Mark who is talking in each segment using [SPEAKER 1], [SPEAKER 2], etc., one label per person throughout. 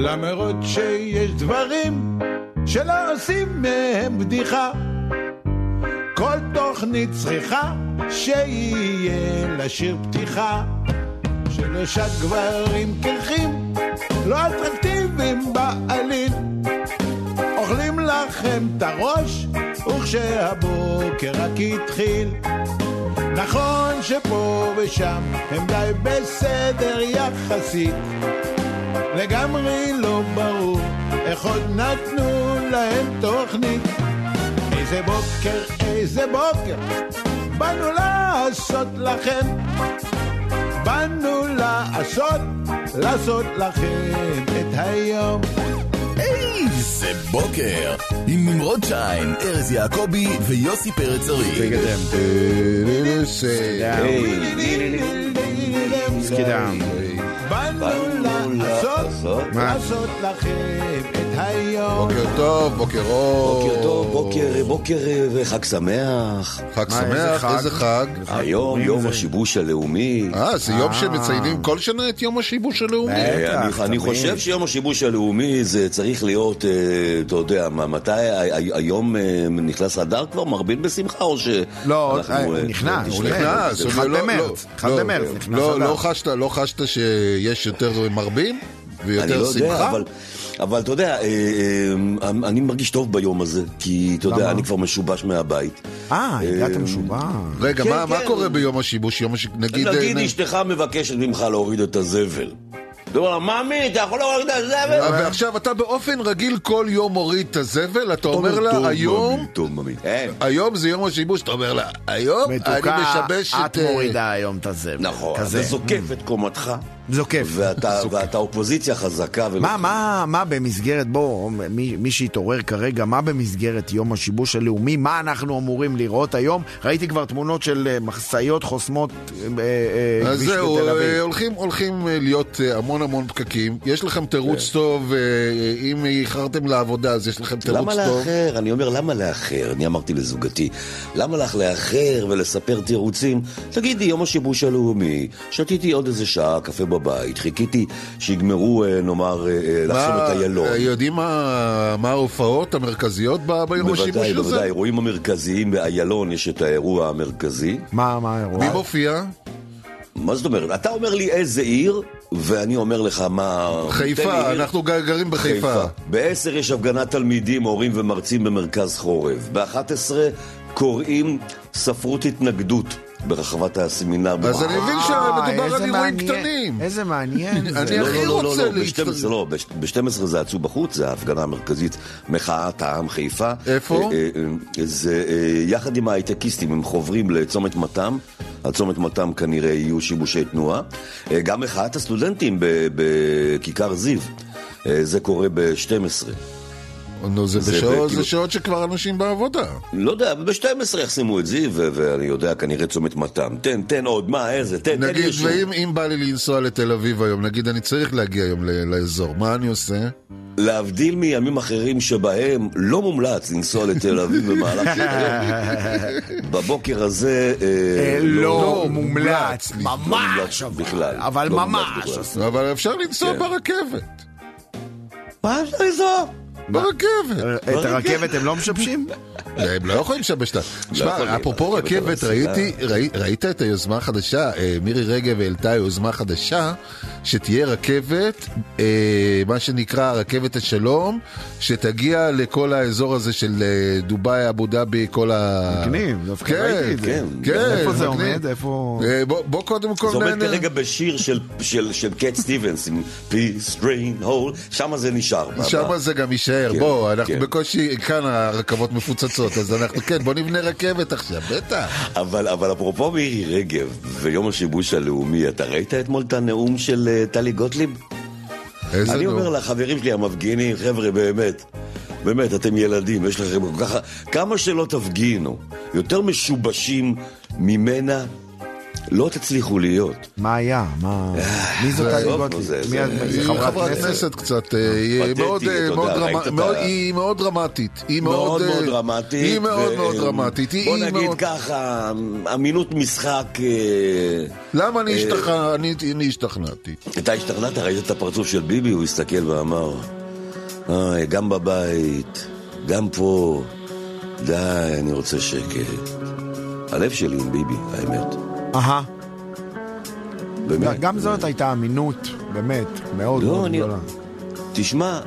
[SPEAKER 1] למרות שיש דברים שלא עושים מהם בדיחה. כל תוכנית צריכה שיהיה לשיר פתיחה. שלושה גברים קרחים, לא אטרקטיביים בעליל. אוכלים לכם את הראש, וכשהבוקר רק התחיל. נכון שפה ושם הם די בסדר יחסית. לגמרי לא ברור איך עוד נתנו להם תוכנית. איזה בוקר, איזה בוקר, באנו לעשות לכם. באנו לעשות, לעשות לכם את היום.
[SPEAKER 2] איזה בוקר! עם נמרוד שיין, ארז יעקבי ויוסי פרץ ארי.
[SPEAKER 3] סקידם.
[SPEAKER 1] באנו לעשות, לעשות לכם את היום.
[SPEAKER 4] בוקר טוב, בוקר אור.
[SPEAKER 5] בוקר טוב, בוקר, בוקר וחג שמח.
[SPEAKER 4] חג שמח,
[SPEAKER 3] חג?
[SPEAKER 4] איזה חג?
[SPEAKER 5] היום יום? השיבוש הלאומי.
[SPEAKER 4] אה, זה יום
[SPEAKER 3] אה.
[SPEAKER 4] שמציינים כל שנה את יום השיבוש הלאומי.
[SPEAKER 5] אה, אני-. חושב שיום השיבוש הלאומי זה צריך להיות, אה, אתה יודע, מתי היום אה, נכנס אדר כבר? מרבין בשמחה או ש...
[SPEAKER 3] לא, אה,
[SPEAKER 5] אה,
[SPEAKER 3] נכנס,
[SPEAKER 4] הוא נכנס,
[SPEAKER 3] אחד
[SPEAKER 4] הוא לא-
[SPEAKER 3] במרץ,
[SPEAKER 4] לא-
[SPEAKER 3] אחד
[SPEAKER 4] לא-
[SPEAKER 3] במרץ נכנס
[SPEAKER 4] לא,
[SPEAKER 3] אדר.
[SPEAKER 4] לא חשת, שיש יותר מרבים
[SPEAKER 5] אני
[SPEAKER 4] ויותר
[SPEAKER 5] לא יודע,
[SPEAKER 4] שמחה?
[SPEAKER 5] אבל, אבל אתה יודע, אה, אה, אני מרגיש טוב ביום הזה, כי אתה יודע? אני כבר משובש מהבית.
[SPEAKER 3] אה, הגעת משובח.
[SPEAKER 4] רגע,
[SPEAKER 5] כן,
[SPEAKER 4] מה- מה
[SPEAKER 5] כן.
[SPEAKER 4] קורה ביום השיבוש? נגיד...
[SPEAKER 5] נגיד
[SPEAKER 4] אה,
[SPEAKER 5] אשתך מבקשת ממך להוריד את הזבל. אתה אומר לה, מאמי, אתה יכול להוריד את הזבל?
[SPEAKER 4] אה, ועכשיו אתה באופן רגיל כל יום מוריד את הזבל, אתה אומר לה, היום...
[SPEAKER 5] אין.
[SPEAKER 4] היום זה יום השיבוש, אתה אומר לה, היום אני
[SPEAKER 3] מתוקה,
[SPEAKER 4] משבש את...
[SPEAKER 3] את
[SPEAKER 4] אה,
[SPEAKER 3] מורידה היום את הזבל.
[SPEAKER 5] נכון. אתה זוקף את קומתך,
[SPEAKER 3] זוקף.
[SPEAKER 5] ואתה ואתה אופוזיציה חזקה. ולא-
[SPEAKER 3] מה, מה, מה במסגרת, בוא, מי, מי שהתעורר כרגע, מה במסגרת יום השיבוש הלאומי, מה אנחנו אמורים לראות היום? ראיתי כבר תמונות של אה, מחסאיות חוסמות
[SPEAKER 4] אז
[SPEAKER 3] כביש
[SPEAKER 4] זהו,
[SPEAKER 3] בתל אביב.
[SPEAKER 4] הולכים, הולכים אה, להיות אה, המון המון פקקים. יש לכם תירוץ טוב, אה, אם איחרתם לעבודה אז יש לכם תירוץ
[SPEAKER 5] למה
[SPEAKER 4] טוב.
[SPEAKER 5] לאחר? אני אומר, למה לאחר? אני אמרתי לזוגתי, למה לך לאחר ולספר תירוצים? תגידי, יום השיבוש הלאומי, שתיתי עוד איזה שעה קפה בבית, חיכיתי שיגמרו, אה, נאמר, אה, אה, לחסום את איילון.
[SPEAKER 4] אה, יודעים מה מה ההופעות המרכזיות ב- ביום השיבוש
[SPEAKER 5] בוודאי,
[SPEAKER 4] הזה?
[SPEAKER 5] בוודאי, האירועים המרכזיים באיילון יש את האירוע המרכזי.
[SPEAKER 3] מה, מה האירוע?
[SPEAKER 4] מי מופיע?
[SPEAKER 5] מה זאת אומרת? אתה אומר לי איזה עיר, ואני אומר לך מה... לי
[SPEAKER 4] חיפה,
[SPEAKER 5] עיר.
[SPEAKER 4] אנחנו גרים בחיפה.
[SPEAKER 5] בעשר יש הפגנת תלמידים, הורים ומרצים במרכז חורב. ב-11 קוראים ספרות התנגדות ברחבת הסמינר.
[SPEAKER 4] אז. אני מבין
[SPEAKER 3] אה,
[SPEAKER 4] שמדובר על אירועים
[SPEAKER 3] מעניין,
[SPEAKER 4] קטנים.
[SPEAKER 3] איזה מעניין
[SPEAKER 4] אני.
[SPEAKER 5] לא,
[SPEAKER 4] הכי
[SPEAKER 5] לא, לא,
[SPEAKER 4] רוצה
[SPEAKER 5] לא,
[SPEAKER 4] להצטרף.
[SPEAKER 5] ב-12 לא, ב-12 זה עצוב בחוץ, זה ההפגנה המרכזית, מחאת העם חיפה.
[SPEAKER 4] איפה?
[SPEAKER 5] אה, אה, אה, זה אה, יחד עם ההייטקיסטים, הם חוברים לצומת מתם, על צומת מתם כנראה יהיו שיבושי תנועה. אה, גם מחאת הסטודנטים בכיכר זיו, אה, זה קורה ב-12.
[SPEAKER 4] נו, זה
[SPEAKER 5] זה
[SPEAKER 4] בשעות-
[SPEAKER 5] כאילו-
[SPEAKER 4] זה שעות שכבר אנשים בעבודה.
[SPEAKER 5] לא יודע, ב-12 יחסמו את זיו, ו- ואני יודע, כנראה צומת מתם. תן, תן עוד, מה, איזה, תן, תן לי
[SPEAKER 4] נגיד. ואם אם בא לי לנסוע לתל אביב היום, נגיד אני צריך להגיע היום ל- לאזור, מה אני עושה?
[SPEAKER 5] להבדיל מימים אחרים שבהם לא מומלץ לנסוע לתל אביב במהלך של היום. בבוקר הזה אה,
[SPEAKER 3] אה, לא
[SPEAKER 4] לא
[SPEAKER 3] מומלץ, ממש,
[SPEAKER 5] לא מומלץ
[SPEAKER 3] אבל-
[SPEAKER 5] בכלל,
[SPEAKER 3] אבל
[SPEAKER 5] לא
[SPEAKER 3] ממש.
[SPEAKER 4] אבל אפשר לנסוע
[SPEAKER 5] כן.
[SPEAKER 4] ברכבת.
[SPEAKER 5] מה לנסוע?
[SPEAKER 4] ברכבת.
[SPEAKER 3] את הרכבת הם לא משבשים?
[SPEAKER 4] הם לא יכולים לשבש את ה...
[SPEAKER 5] יכולים,
[SPEAKER 4] שמע, אפרופו
[SPEAKER 5] הרכבת
[SPEAKER 4] רכבת, ראיתי, ראי- ראית את היוזמה החדשה? אה, מירי רגב העלתה יוזמה חדשה, שתהיה רכבת, אה, מה שנקרא רכבת השלום, שתגיע לכל האזור הזה של אה, דובאי, אבו דאבי, כל ה...
[SPEAKER 3] מגניב, דווקא
[SPEAKER 4] כן,
[SPEAKER 3] ראיתי את זה.
[SPEAKER 5] כן.
[SPEAKER 4] כן,
[SPEAKER 3] איפה זה. עומד? איפה...
[SPEAKER 4] אה, בוא- קודם כל
[SPEAKER 5] זה עומד. כרגע בשיר של- קט סטיבנס עם Peace Drain Hole, שם זה נשאר.
[SPEAKER 4] שם זה גם יישאר,
[SPEAKER 5] כן,
[SPEAKER 4] בוא, אנחנו
[SPEAKER 5] כן.
[SPEAKER 4] בקושי, כאן הרכבות מפוצצות, אז אנחנו, כן, בוא נבנה רכבת עכשיו, בטח.
[SPEAKER 5] אבל, אבל אפרופו מירי רגב ויום השיבוש הלאומי, אתה ראית אתמול את הנאום של אה, טלי גוטליב?
[SPEAKER 4] איזה
[SPEAKER 5] אני
[SPEAKER 4] נו.
[SPEAKER 5] אומר לחברים שלי המפגינים, חבר'ה, באמת, באמת, אתם ילדים, יש לכם כל כך... כמה שלא תפגינו, יותר משובשים ממנה, לא תצליחו להיות.
[SPEAKER 3] מה היה? מה... מי זאת טלי
[SPEAKER 5] עזוב,
[SPEAKER 3] גוטליב?
[SPEAKER 4] היא
[SPEAKER 3] חברת כנסת?
[SPEAKER 4] קצת, אה, היא מאוד, אה, דרמטית. היא
[SPEAKER 5] מאוד
[SPEAKER 4] מאוד
[SPEAKER 5] מאוד
[SPEAKER 4] אה,
[SPEAKER 5] דרמטית.
[SPEAKER 4] היא מאוד מאוד דרמטית.
[SPEAKER 5] בוא נגיד ככה, אמינות משחק... אה,
[SPEAKER 4] למה אני
[SPEAKER 5] אה,
[SPEAKER 4] השתכנע- אני- אני השתכנעתי?
[SPEAKER 5] אתה השתכנעת, ראית את הפרצוף של ביבי, הוא הסתכל ואמר, "איי, גם בבית, גם פה, די, אני רוצה שקט. הלב שלי עם ביבי, האמת.
[SPEAKER 3] אהה.
[SPEAKER 5] באמת.
[SPEAKER 3] גם זאת הייתה אמינות, באמת, מאוד
[SPEAKER 5] לא,
[SPEAKER 3] מאוד גדולה.
[SPEAKER 5] תשמע,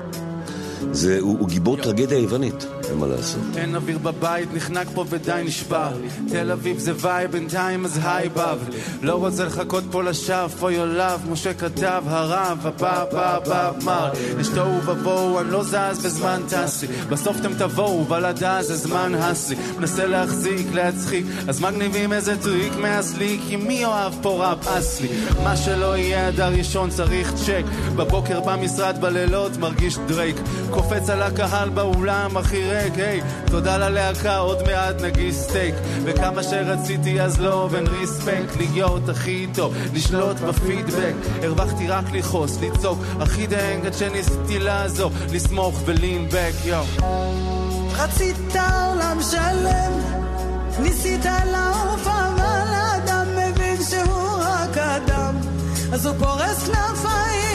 [SPEAKER 5] הוא גיבור טרגדיה יוונית, אין מה לעשות.
[SPEAKER 6] אין אוויר בבית, נחנק פה ודי נשבר. תל אביב זה וייב, בינתיים אז היי בב. לא רוצה לחכות פה לשווא, your love משה כתב, הרב, הבא, הבא, הבא, אמר יש תוהו ובוהו, אני לא זז בזמן טס לי בסוף אתם תבואו, ולדה זה זמן הס לי מנסה להחזיק, להצחיק אז מגניבים איזה טריק מאסלי כי מי אוהב פה ראפ אסלי? מה שלא יהיה אדר ראשון צריך צ'ק. בבוקר במשרד, בלילות מרגיש דרייק. קופץ על הקהל באולם הכי ריק, היי תודה ללהקה, עוד מעט נגיש סטייק. וכמה שרציתי אז לא, ואין ריספקט. להיות הכי טוב, לשלוט בפידבק. הרווחתי רק לכעוס, לצעוק. הכי דנג עד שניסיתי לעזור לסמוך ולינבק, יואו
[SPEAKER 7] רצית עולם שלם, ניסית לעוף אבל האדם מבין שהוא רק אדם, אז הוא פורס כנפיים,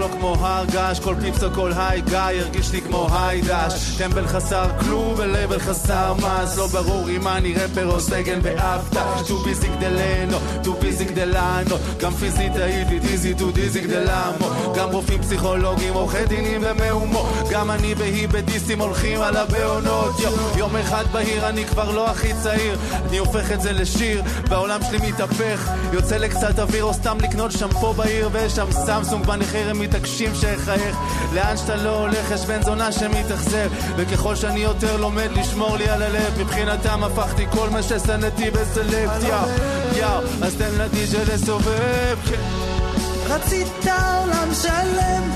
[SPEAKER 6] לו כמו הר געש, כל פיפס או כל היי גיא הרגיש לי כמו היי דש. טמבל חסר כלום ולבל חסר מס, לא ברור אם אני רפר או סגן באבטה. טו ביזי גדלנו, טו ביזי גדלנו, גם פיזית הייתי דיזי טו דיזי גדלמו. גם רופאים פסיכולוגים, עורכי דינים ומהומו, גם אני והיא בדיסים הולכים על הבעונות. יו, יום אחד בהיר אני כבר לא הכי צעיר, אני הופך את זה לשיר, והעולם שלי מתהפך, יוצא לקצת אוויר או סתם לקנות שמפו בעיר ויש שם סמסונג בנחרם מתעקשים שאחייך לאן שאתה לא הולך יש בן זונה שמתאכזר וככל שאני יותר לומד לשמור לי על הלב מבחינתם הפכתי כל מה ששנאתי בסלקט יאו אז תן לדיג'ה לסובב. כן.
[SPEAKER 7] רצית עולם שלם,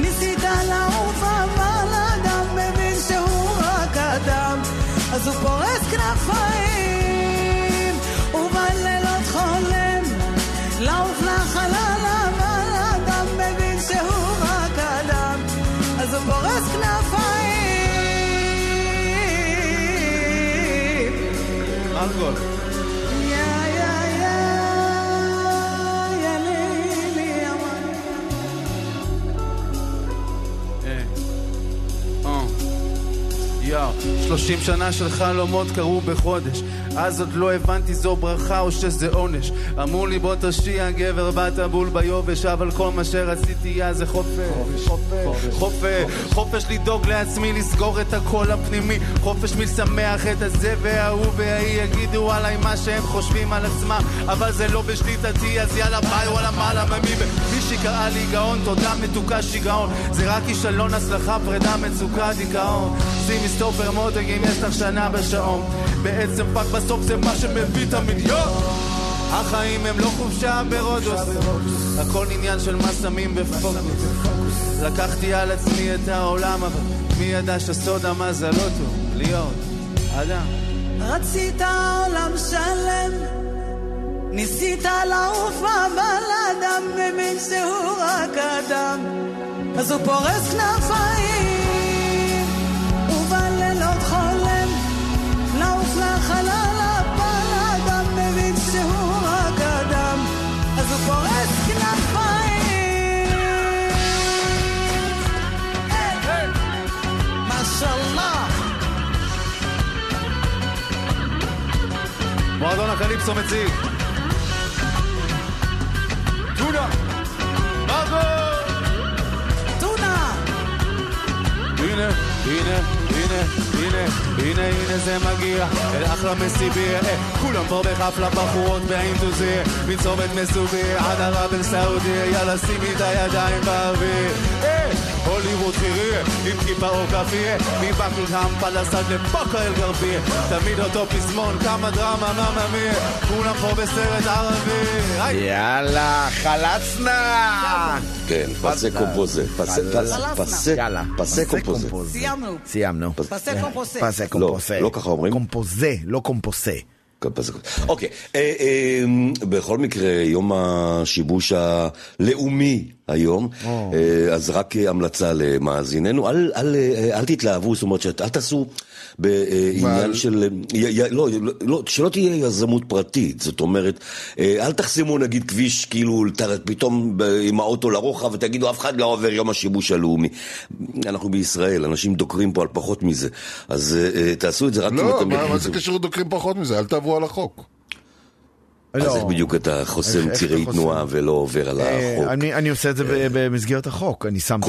[SPEAKER 7] ניסית לעוף אבל האדם מבין שהוא רק אדם, אז הוא פורס כנפיים, ובלילות חולם, לעוף לחלל
[SPEAKER 6] Angle. 30 שנה של חלומות קרו בחודש. אז עוד לא הבנתי זו ברכה או שזה עונש. אמרו לי בוא תשיע גבר באת בול ביובש אבל כל מה שרציתי אז זה חופש. חופש. חופש. חופש לדאוג לעצמי לסגור את הקול הפנימי. חופש מלשמח את הזה וההוא וההיא יגידו עליי מה שהם חושבים על עצמם. אבל זה לא בשליטתי אז יאללה ביי וואלה מעלה ממי מישהי קראה לי גאון תודה מתוקה שיגעון. זה רק כישלון הצלחה פרידה מצוקה דיכאון. שימי סטופר מותג אם יש לך שנה בשעון. בעצם פאק בסוף זה מה שמביא את המיליון החיים הם לא חופשה ברודוס. הכל עניין של מה שמים בפוקוס. לקחתי על עצמי את העולם אבל מי ידע שסוד המזל לא טוב? להיות אדם.
[SPEAKER 7] רצית עולם שלם, ניסית לעוף אבל האדם מבין שהוא רק אדם, אז הוא פורס כנפיים,
[SPEAKER 6] מועדון הקליפסו מציג טונה. מרגו
[SPEAKER 7] טונה!
[SPEAKER 6] הנה, הנה, הנה, הנה, הנה, הנה זה מגיע. אל אחלה מסיביה אה, כולם פה בחפלה בחורות באינטוזיה מצומת מסוביה עד ערב אל סעודיה יאללה שימי את הידיים באוויר. אה, הוליווד חיריה, עם כיפה או כפיה, מבקינגהם פלסד לפוקו אל גרביה, תמיד אותו פזמון, כמה דרמה, מה מיה, כולם פה בסרט ערבי.
[SPEAKER 3] יאללה, חלצנה!
[SPEAKER 5] כן, פסה קומפוזה. פסה- פס- פסה-
[SPEAKER 3] יאללה.
[SPEAKER 5] פסה קומפוזה.
[SPEAKER 8] סיימנו.
[SPEAKER 3] סיימנו.
[SPEAKER 8] פסה קומפוסה.
[SPEAKER 3] פסה קומפוסה.
[SPEAKER 5] לא ככה אומרים?
[SPEAKER 3] קומפוזה, לא
[SPEAKER 5] קומפוזה. אוקיי, אה, אה, בכל מקרה, יום השיבוש הלאומי היום, אה, אז רק המלצה למאזיננו, אל- תתלהבו, זאת אומרת, אל תעשו בעניין
[SPEAKER 4] אבל-
[SPEAKER 5] של... י- לא, לא, שלא תהיה יזמות פרטית, זאת אומרת, אה, אל תחסמו נגיד כביש כאילו פתאום עם האוטו לרוחב ותגידו אף אחד לא עובר יום השיבוש הלאומי. אנחנו בישראל, אנשים דוקרים פה על פחות מזה, אז אה, אה, תעשו את זה רק אם
[SPEAKER 4] לא,
[SPEAKER 5] אתם...
[SPEAKER 4] מה מה זה קשור דוקרים פחות מזה? אל תעברו על החוק.
[SPEAKER 5] אז
[SPEAKER 3] לא.
[SPEAKER 5] איך בדיוק אתה חוסם
[SPEAKER 3] איך- איך
[SPEAKER 5] צירי
[SPEAKER 3] חוסם?
[SPEAKER 5] תנועה ולא עובר על
[SPEAKER 3] אה,
[SPEAKER 5] החוק?
[SPEAKER 3] אני אני עושה את זה ב- במסגרת החוק. אני שם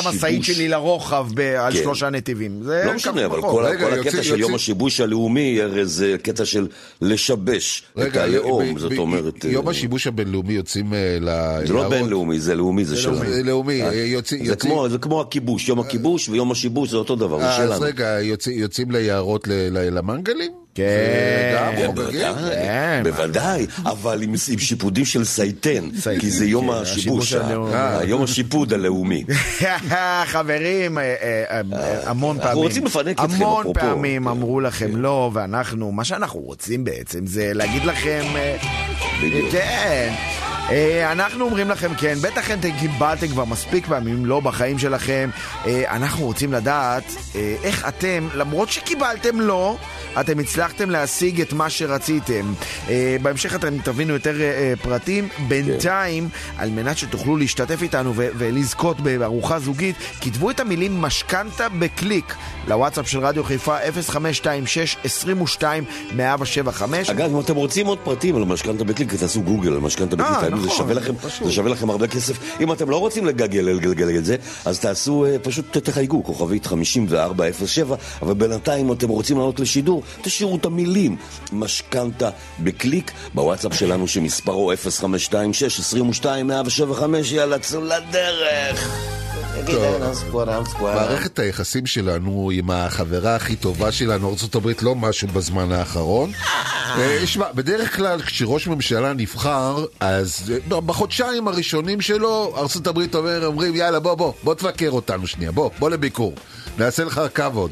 [SPEAKER 3] את המשאית
[SPEAKER 5] השיבוש.
[SPEAKER 3] שלי לרוחב על
[SPEAKER 5] כן.
[SPEAKER 3] שלושה נתיבים. זה
[SPEAKER 5] לא משנה, אבל. כל ה-
[SPEAKER 4] רגע,
[SPEAKER 5] כל
[SPEAKER 4] יוצא-
[SPEAKER 5] הקטע של יום השיבוש הלאומי, הרי זה קטע של לשבש את הלאום,
[SPEAKER 4] ב-
[SPEAKER 5] זאת
[SPEAKER 4] ב-
[SPEAKER 5] אומרת...
[SPEAKER 4] יום
[SPEAKER 5] אה,
[SPEAKER 4] השיבוש הבינלאומי יוצאים אה, ל...
[SPEAKER 5] זה לא. בינלאומי, זה לאומי, זה שלנו.
[SPEAKER 4] זה לאומי, אה, יוצאים...
[SPEAKER 5] זה כמו, זה כמו הכיבוש, יום הכיבוש ויום השיבוש זה אותו דבר, זה
[SPEAKER 4] אז
[SPEAKER 5] שלנו.
[SPEAKER 4] רגע, יוצאים- ליערות למנגלים?
[SPEAKER 3] כן.
[SPEAKER 4] גם
[SPEAKER 5] כן? בוודאי,
[SPEAKER 3] כן.
[SPEAKER 5] בוודאי, אבל עם שיפודים של סייטן, כי זה יום
[SPEAKER 3] כן,
[SPEAKER 5] השיבוש,
[SPEAKER 3] השיבוש הלאומי.
[SPEAKER 5] ה- היום השיפוד הלאומי.
[SPEAKER 3] חברים, אה, אה, אה, המון פעמים, המון. פעמים
[SPEAKER 5] כן.
[SPEAKER 3] אמרו לכם לא, ואנחנו, מה שאנחנו רוצים בעצם זה להגיד לכם, אה. כן. אה, אנחנו אומרים לכם כן, בטח אתם קיבלתם כבר מספיק פעמים לא בחיים שלכם. אה, אנחנו רוצים לדעת אה, איך אתם, למרות שקיבלתם לא, אתם הצלחתם להשיג את מה שרציתם. בהמשך אתם תבינו יותר פרטים. בינתיים, על מנת שתוכלו להשתתף איתנו ולזכות בארוחה זוגית, כתבו את המילים משכנתה בקליק לוואטסאפ של רדיו חיפה 0526 22 175
[SPEAKER 5] אגב, אם אתם רוצים עוד פרטים על משכנתה בקליק, תעשו גוגל על משכנתה בקליק, זה
[SPEAKER 3] נכון,
[SPEAKER 5] שווה לכם. זה שווה לכם הרבה כסף. אם אתם לא רוצים לגגל, לגלגל את זה, אז תעשו, אה, פשוט תחייגו, כוכבית 5407, אבל בינתיים אם אתם רוצים לעלות לשידור, תשאירו את המילים משכנתה בקליק, בוואטסאפ שלנו שמספרו 0526 22 175, יאללה, צאו לדרך.
[SPEAKER 4] מערכת היחסים שלנו עם החברה הכי טובה שלנו, ארה"ב, לא משהו בזמן האחרון. אה, שמע, בדרך כלל כשראש ממשלה נבחר, אז אה, בחודשיים הראשונים שלו, ארה"ב אומר, אומרים, יאללה, בוא, בוא, בוא תבקר אותנו שנייה, בוא, בוא לביקור. נעשה לך כבוד.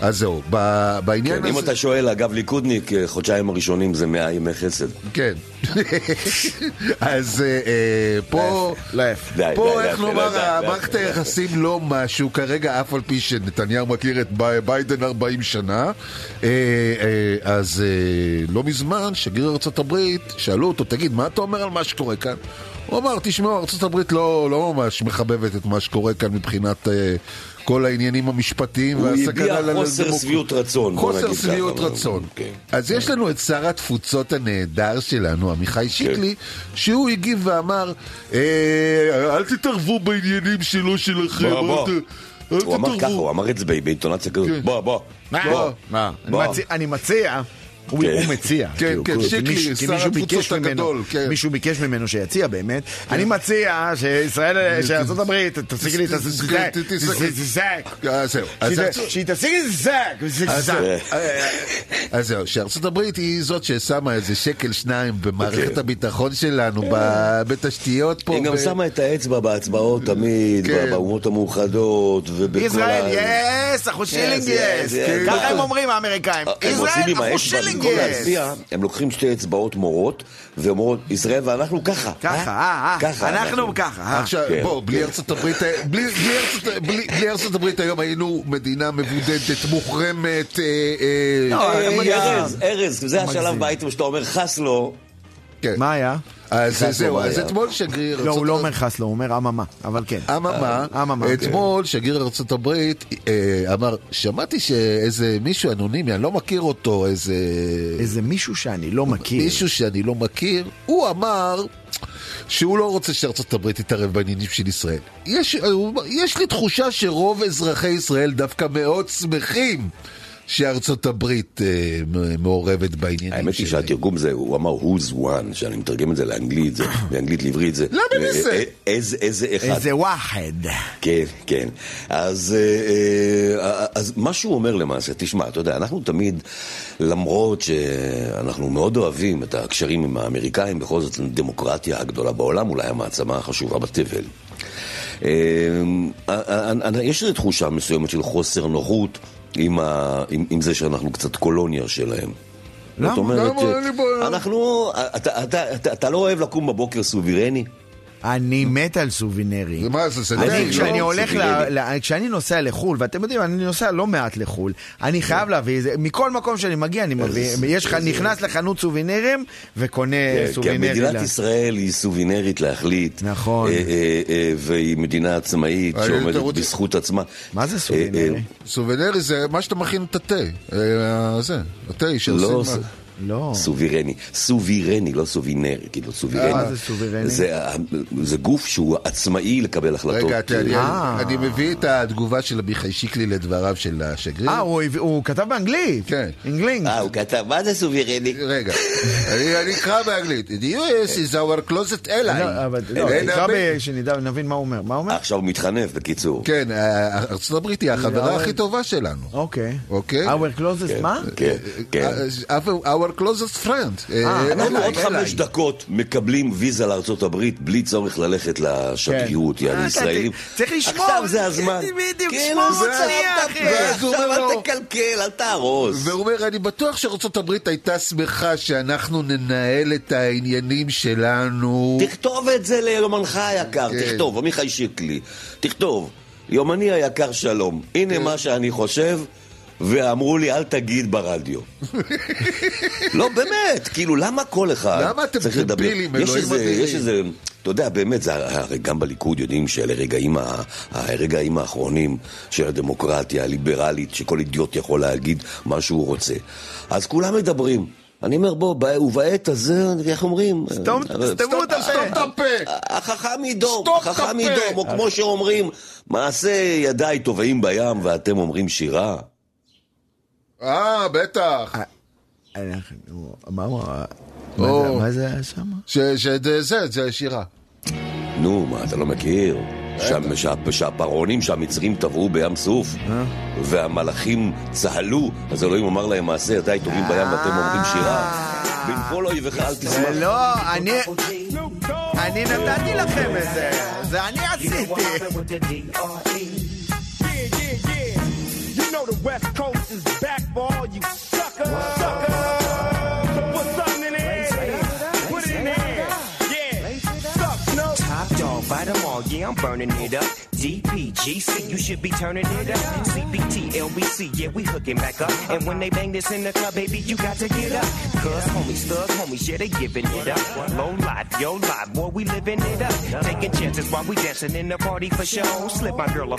[SPEAKER 4] אז זהו, ב- בעניין
[SPEAKER 5] כן, אם
[SPEAKER 4] הזה...
[SPEAKER 5] אתה שואל, אגב, ליכודניק, אה, חודשיים הראשונים זה 100 ימי חסד.
[SPEAKER 4] כן. אז אה, אה, פה... פה, איך לומר, מערכת. היחסים לא משהו, כרגע אף על פי שנתניהו מכיר את בי- ביידן 40 שנה, אה, אה, אז אה, לא מזמן שגריר ארה"ב, שאלו אותו, תגיד, מה אתה אומר על מה שקורה כאן? הוא אמר, תשמעו, ארה"ב לא, לא ממש מחבבת את מה שקורה כאן מבחינת אה, כל העניינים המשפטיים
[SPEAKER 5] הוא
[SPEAKER 4] והסכנה
[SPEAKER 5] הביע
[SPEAKER 4] לדמוק-
[SPEAKER 5] חוסר שביעות רצון,
[SPEAKER 4] חוסר. שביעות רצון.
[SPEAKER 5] כן.
[SPEAKER 4] אז יש לנו את שר התפוצות הנהדר שלנו, עמיחי שיקלי, שהוא הגיב ואמר, "אה, אל תתערבו בעניינים שלו שלכם,
[SPEAKER 5] בוא, בוא.
[SPEAKER 4] אל ת- אל
[SPEAKER 5] הוא אמר ככה. הוא אמר את זה באינטונציה כזאת,
[SPEAKER 4] כן.
[SPEAKER 5] בוא, בוא,
[SPEAKER 3] אני מציע, הוא
[SPEAKER 5] כן.
[SPEAKER 3] הוא מציע.
[SPEAKER 4] כן,
[SPEAKER 3] כאילו,
[SPEAKER 4] כן,
[SPEAKER 3] כי
[SPEAKER 4] שיקלי, שר התפוצות
[SPEAKER 3] ביקש ממנו-
[SPEAKER 4] הגדול, כן.
[SPEAKER 3] מישהו ביקש ממנו שיציע באמת. אני מציע שישראל, שארצות הברית תשיג לי את הזק.
[SPEAKER 4] אה,
[SPEAKER 3] שהיא תשיג לי זק.
[SPEAKER 4] אז. זהו. אז זהו, שארצות הברית היא זאת ששמה איזה שקל שניים במערכת
[SPEAKER 5] אוקיי.
[SPEAKER 4] הביטחון שלנו, בתשתיות פה.
[SPEAKER 5] היא גם שמה את האצבע בהצבעות תמיד,
[SPEAKER 4] כן.
[SPEAKER 5] באומות המאוחדות ובכל
[SPEAKER 3] ישראל,
[SPEAKER 5] ה-
[SPEAKER 3] יס, אחוז שילינג
[SPEAKER 5] yes,
[SPEAKER 3] יס. ככה הם אומרים האמריקאים. ישראל,
[SPEAKER 5] האצבע,
[SPEAKER 3] שילינג
[SPEAKER 5] במקום. להצביע, הם לוקחים שתי אצבעות מורות, ואומרות, ישראל ואנחנו ככה.
[SPEAKER 3] ככה, אה, אה,
[SPEAKER 5] ככה,
[SPEAKER 3] אנחנו ככה. אה.
[SPEAKER 4] עכשיו,
[SPEAKER 5] כן.
[SPEAKER 4] בוא, בלי ארצות הברית, בלי, בלי, ארצות, הברית היום היינו מדינה מבודדת, מוחרמת, אה, אה,
[SPEAKER 3] לא,
[SPEAKER 5] אה. ארז, ארז, זה השלב. באייטם שאתה אומר חס לו.
[SPEAKER 4] כן.
[SPEAKER 3] מה היה?
[SPEAKER 4] אז זהו, אז? אתמול שגריר
[SPEAKER 3] לא, הוא לא אומר חס לו, הוא אומר אממה, אבל כן.
[SPEAKER 4] אממה,
[SPEAKER 3] אממה,
[SPEAKER 4] אתמול שגריר ארצות הברית אה, אמר, שמעתי שאיזה מישהו אנונימי, אני לא מכיר אותו, איזה...
[SPEAKER 3] איזה מישהו שאני לא מכיר.
[SPEAKER 4] מישהו שאני לא מכיר, הוא אמר שהוא לא רוצה שארצות הברית תתערב בעניינים של ישראל. יש לי תחושה שרוב אזרחי ישראל דווקא מאוד שמחים שארצות הברית אה, מעורבת בעניינים
[SPEAKER 5] האמת היא
[SPEAKER 4] שלהם.
[SPEAKER 5] שהתרגום זה, הוא אמר who's one, שאני מתרגם את זה לאנגלית, זה, מאנגלית לעברית זה...
[SPEAKER 4] למה
[SPEAKER 5] אה,
[SPEAKER 4] לזה?
[SPEAKER 5] אה, איזה, איזה אחד.
[SPEAKER 3] איזה וואחד.
[SPEAKER 5] כן, כן. אז, אה, אה, אז מה שהוא אומר למעשה, תשמע, אתה יודע, אנחנו תמיד, למרות שאנחנו מאוד אוהבים את הקשרים עם האמריקאים, בכל זאת הדמוקרטיה הגדולה בעולם, אולי המעצמה החשובה בתבל. אה, אה, אה, יש איזו תחושה מסוימת של חוסר נוחות עם, ה, עם, עם זה שאנחנו קצת קולוניה שלהם.
[SPEAKER 3] למה?
[SPEAKER 5] זאת אומרת,
[SPEAKER 4] למה? אין לי בעיה.
[SPEAKER 5] אנחנו, אתה, אתה, אתה, אתה לא אוהב לקום בבוקר סוברני?
[SPEAKER 3] אני מת על סובינרי.
[SPEAKER 4] זה מה זה, זה
[SPEAKER 3] אני, כשאני
[SPEAKER 4] לא?
[SPEAKER 3] הולך, כשאני נוסע לחו"ל, ואתם יודעים, אני נוסע לא מעט לחו"ל, אני חייב להביא, את זה. מכל מקום שאני מגיע, אני מביא, יש לך, נכנס לחנות סובינרים, וקונה
[SPEAKER 5] כן, כי
[SPEAKER 3] סובינרי.
[SPEAKER 5] מדינת
[SPEAKER 3] ל-
[SPEAKER 5] ישראל היא סובינרית להחליט.
[SPEAKER 3] נכון.
[SPEAKER 5] אה, אה, אה, והיא מדינה עצמאית שעומדת בזכות עצמה.
[SPEAKER 3] מה זה סובינרי?
[SPEAKER 4] סובנרי זה מה שאתה מכין את התה. זה, התה שעושים...
[SPEAKER 3] לא.
[SPEAKER 5] סובירני. סובירני, לא סובינרי, כאילו סובירני.
[SPEAKER 3] מה זה סובירני?
[SPEAKER 5] זה, ה- זה גוף שהוא עצמאי לקבל החלטות.
[SPEAKER 4] רגע, אתה- אני-
[SPEAKER 3] אה.
[SPEAKER 4] אני מביא את התגובה של עמיחי שיקלי לדבריו של השגריר.
[SPEAKER 3] אה, הוא הביא- הוא כתב באנגלית.
[SPEAKER 4] כן.
[SPEAKER 3] אנגלינג.
[SPEAKER 5] אה, הוא כתב, מה זה סובירני?
[SPEAKER 4] רגע, אני אני אקרא באנגלית. The US is our closet ally.
[SPEAKER 3] לא, אבל לא, שנדע, נבין מה הוא אומר. מה הוא אומר?
[SPEAKER 5] עכשיו הוא מתחנף, בקיצור.
[SPEAKER 4] כן, אה, ארצות הברית היא החברה הכי טובה שלנו.
[SPEAKER 3] אוקיי.
[SPEAKER 4] אוקיי.
[SPEAKER 3] Our closest, מה?
[SPEAKER 5] כן, כן.
[SPEAKER 4] אה, our closest friend. אה, ally,
[SPEAKER 5] עוד. חמש דקות מקבלים ויזה הברית בלי צורך ללכת לשגרירות,
[SPEAKER 3] כן.
[SPEAKER 5] יעני
[SPEAKER 3] אה,
[SPEAKER 5] ישראלים.
[SPEAKER 3] צריך לשמור.
[SPEAKER 5] עכשיו זה הזמן.
[SPEAKER 3] בדיוק,
[SPEAKER 5] כן,
[SPEAKER 3] שמור מוציא,
[SPEAKER 5] עכשיו אל תקלקל, אל תהרוס.
[SPEAKER 4] והוא אומר, אני בטוח הברית הייתה שמחה שאנחנו ננהל את העניינים שלנו.
[SPEAKER 5] תכתוב את זה ליומנך היקר,
[SPEAKER 4] כן.
[SPEAKER 5] תכתוב, עמיחי שיקלי, תכתוב, יומני היקר שלום, הנה
[SPEAKER 4] כן.
[SPEAKER 5] מה שאני חושב, ואמרו לי אל תגיד ברדיו. לא, באמת, כאילו, למה כל אחד
[SPEAKER 4] למה אתם
[SPEAKER 5] צריך לדבר?
[SPEAKER 4] דבילים,
[SPEAKER 5] יש
[SPEAKER 4] אלוהים
[SPEAKER 5] איזה,
[SPEAKER 4] אדירים?
[SPEAKER 5] יש איזה, אתה יודע, באמת, זה הרי גם בליכוד יודעים שאלה רגעים, הרגעים האחרונים של הדמוקרטיה הליברלית, שכל אידיוט יכול להגיד מה שהוא רוצה. אז כולם מדברים. אני אומר, בוא, בע- ובעת הזה, איך אומרים?
[SPEAKER 3] סתום- סתמו את הפה.
[SPEAKER 4] סתום את הפה.
[SPEAKER 5] החכם ידום, החכם. ידום, או כמו שאומרים, מעשה ידיי טובעים בים ואתם אומרים שירה.
[SPEAKER 4] אה, בטח.
[SPEAKER 3] אנחנו- מה הוא... מה. זה- מה זה היה שם?
[SPEAKER 4] ש- שזה, זה, זה שירה.
[SPEAKER 5] נו, מה, אתה לא מכיר? שם, שה, שהפרעונים שהמצרים טבעו בים סוף, והמלאכים צהלו, אז אלוהים אמר להם מעשה ידיי טובעים בים ואתם אומרים שירה. בנפול אויבך אל
[SPEAKER 3] זה
[SPEAKER 5] תשמח.
[SPEAKER 3] לא, אני... אני נתתי לכם את זה. זה אני עשיתי.
[SPEAKER 9] You know the West Coast is back for all you. Suckers. So put something in there. Put it in there. Yeah. Suck, Snow.
[SPEAKER 10] Top dog, bite them all, yeah, I'm burning it up. DPGC, you should be turning it up. CBT, LBC, yeah, we hooking back up. And when they bang this in the club, baby, you got to get up. Cuz homies, thug homies, yeah, they giving it up. Low life, yo life, boy, we living it up. Taking chances while we dancing in the party for show. Slip my girl a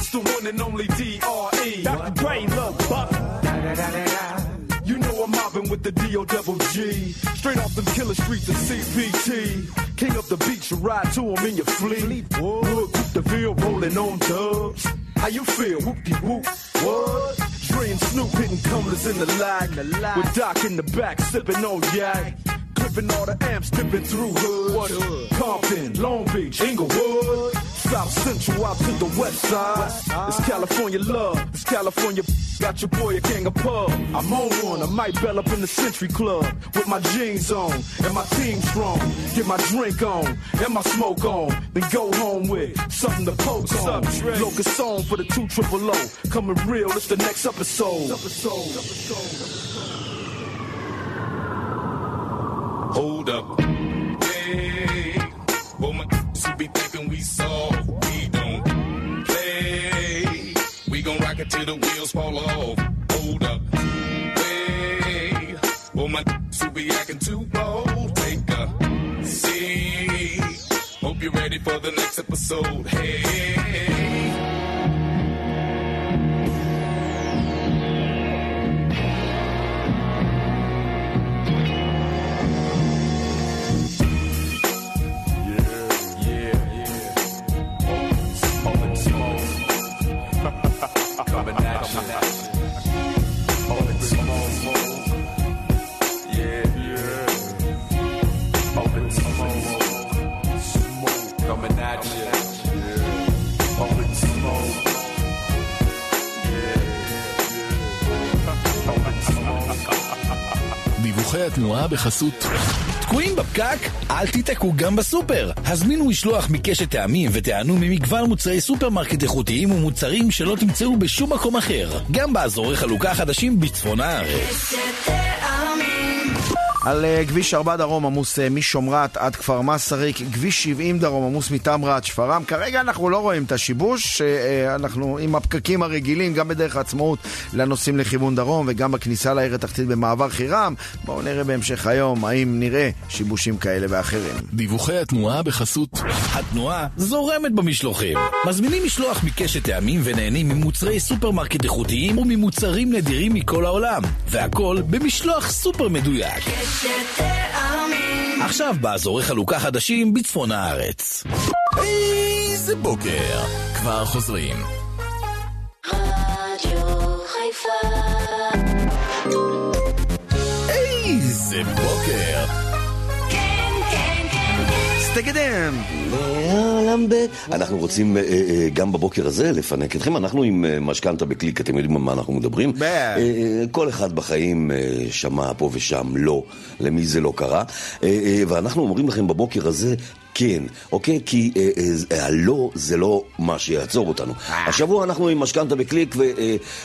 [SPEAKER 9] It's the one and only D.R.E. Dr. Dre, Lil Buck. You know I'm mobbing with the D.O. double G. Straight off them killer streets of CPT. King up the beach, you ride to 'em in your fleet. Wood, de Ville, rolling on dubs. How you feel? Whoop-de-whoop. What? Dre and Snoop hitting cumblers in the lag. With Doc in the back, sipping on yak. All the amps, dipping through hoods. Compton, Long Beach, Inglewood. South Central out to the west side. It's California love. It's California. Got your boy a king of pub. I'm on one. I might bell up in the Century Club with my jeans on and my team strong. Get my drink on and my smoke on. Then go home with something to poke on. Locust song for the two triple O. Coming real. It's the next episode.
[SPEAKER 11] Hold up. Hey, well, my who be thinking we soft. We don't play. We gon' rock it till the wheels fall off. Hold up. Hey, well, my who be acting too bold. Take a seat. Hope you're ready for the next episode. Hey.
[SPEAKER 2] דיווחי התנועה בחסות. תקועים בפקק? אל תיתקעו גם בסופר. הזמינו משלוח מקשת טעמים ותיהנו ממגוון מוצרי סופרמרקט איכותיים ומוצרים שלא תמצאו בשום מקום אחר. גם באזורי חלוקה חדשים בצפון הארץ.
[SPEAKER 3] על אה, כביש 4 דרום עמוס אה, משומרת עד כפר מסריק, כביש 70 דרום עמוס מתמרה עד שפרעם. כרגע אנחנו לא רואים את השיבוש, אה, אנחנו עם הפקקים הרגילים, גם בדרך העצמאות לנוסעים לכיוון דרום וגם בכניסה לעיר התחתית במעבר חירם. בואו נראה בהמשך היום האם נראה שיבושים כאלה ואחרים.
[SPEAKER 2] דיווחי התנועה בחסות.
[SPEAKER 12] התנועה זורמת במשלוחים. מזמינים משלוח מקשת טעמים ונהנים ממוצרי סופרמרקט איכותיים וממוצרים נדירים מכל העולם. והכל במשלוח סופר מדויק. עכשיו באזורי חלוקה חדשים בצפון הארץ.
[SPEAKER 2] איזה בוקר. כבר חוזרים. איזה בוקר.
[SPEAKER 3] סטגדם!
[SPEAKER 5] לעולם ב... אנחנו רוצים אה, אה, גם בבוקר הזה לפנק אתכם. אנחנו עם אה, משכנתה בקליק, אתם יודעים על מה אנחנו מדברים? אה, אה, כל אחד בחיים אה, שמע פה ושם לא, למי זה לא קרה. אה, אה, ואנחנו אומרים לכם בבוקר הזה... כן, אוקיי? כי אה, אה, הלא זה לא מה שיעצור אותנו. השבוע אנחנו עם משכנתה בקליק,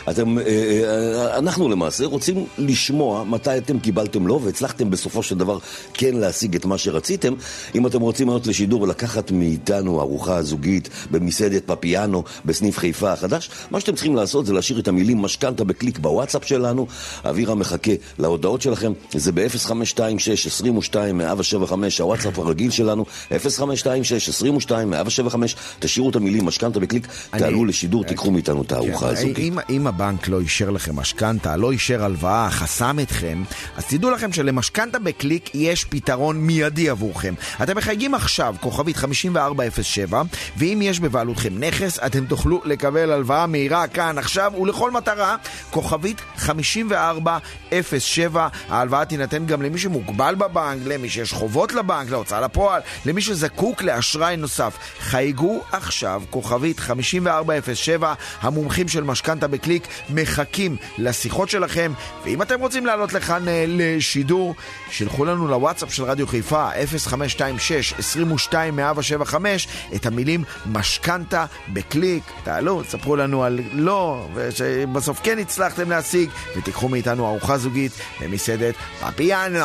[SPEAKER 5] ואתם, אה, אה, אנחנו למעשה רוצים לשמוע מתי אתם קיבלתם לא, והצלחתם בסופו של דבר כן להשיג את מה שרציתם. אם אתם רוצים לעלות לשידור ולקחת מאיתנו ארוחה זוגית במסעדת פפיאנו בסניף חיפה החדש, מה שאתם צריכים לעשות זה להשאיר את המילים משכנתה בקליק בוואטסאפ שלנו. אבירה מחכה להודעות שלכם, זה ב-0526-22-175, הוואטסאפ הרגיל שלנו, 0526-22-175, תשאירו את המילים משכנתה בקליק,
[SPEAKER 3] אני-
[SPEAKER 5] תעלו לשידור, תיקחו מאיתנו את הארוחה
[SPEAKER 3] כן,
[SPEAKER 5] הזוגית.
[SPEAKER 3] אם, אם הבנק לא אישר לכם משכנתה, לא אישר הלוואה, חסם אתכם, אז תדעו לכם שלמשכנתה בקליק יש פתרון מיידי עבורכם. אתם מחייגים עכשיו, כוכבית 5407, ואם יש בבעלותכם נכס, אתם תוכלו לקבל הלוואה מהירה כאן, עכשיו, ולכל מטרה, כוכבית 5407. ההלוואה תינתן גם למי שמוגבל בבנק, למי שיש חובות לבנק, להוצאה לפועל, למי שזקוק לאשראי נוסף. חייגו עכשיו, כוכבית 5407, המומחים של משכנתה בקליק מחכים לשיחות שלכם, ואם אתם רוצים לעלות לכאן אה, לשידור, שלחו לנו לוואטסאפ של רדיו חיפה, 0526-22-175, את המילים משכנתה בקליק. תעלו, תספרו לנו על לא, ושבסוף כן הצלחתם להשיג, ותיקחו מאיתנו ארוחה זוגית במסעדת פפיאנו.